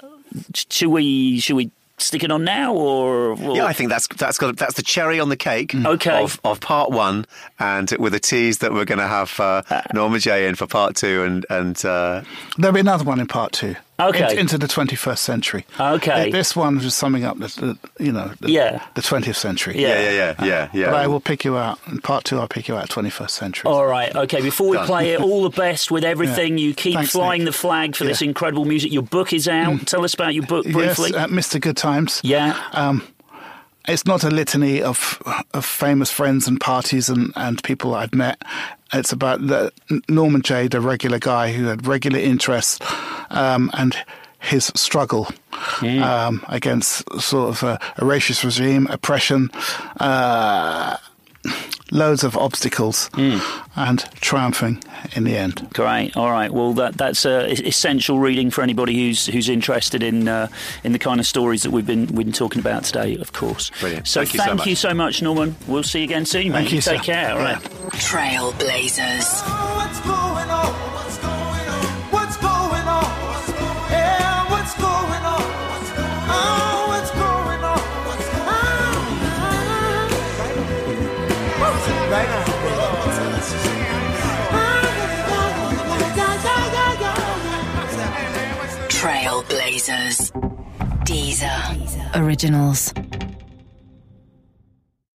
should we should we stick it on now or? or- Yeah, I think that's that's got that's the cherry on the cake. Mm. Okay. Of, of part one, and with a tease that we're going to have uh, Norman Jay in for part two, and and uh, There'll be another one in part two. Okay. Into, into the 21st century. Okay. This one was summing up the, the you know, the, Yeah. the 20th century. Yeah. yeah, yeah, yeah, yeah, yeah. But I will pick you out. In part two, I'll pick you out 21st century. All right, okay. Before we Done. play it, all the best with everything. You keep Thanks, flying Nick. the flag for this Yeah. Mm. incredible music. Your book is out. Tell us about your book briefly. Yes, uh, Mr. Good Times. yeah. Um, it's not a litany of of famous friends and parties and, and people I've met. It's about the, Norman Jay, the regular guy who had regular interests, um, and his struggle um, against sort of a, a racist regime, oppression, uh, loads of obstacles, and triumphing in the end. Great. All right. Well, that that's uh, essential reading for anybody who's who's interested in uh, in the kind of stories that we've been we've been talking about today. Of course. Brilliant. So Thank you so thank much. you so much, Norman. We'll see you again soon. Thank mate. you, Take sir. care. All right. Trailblazers. What's Trailblazers. Deezer. Originals.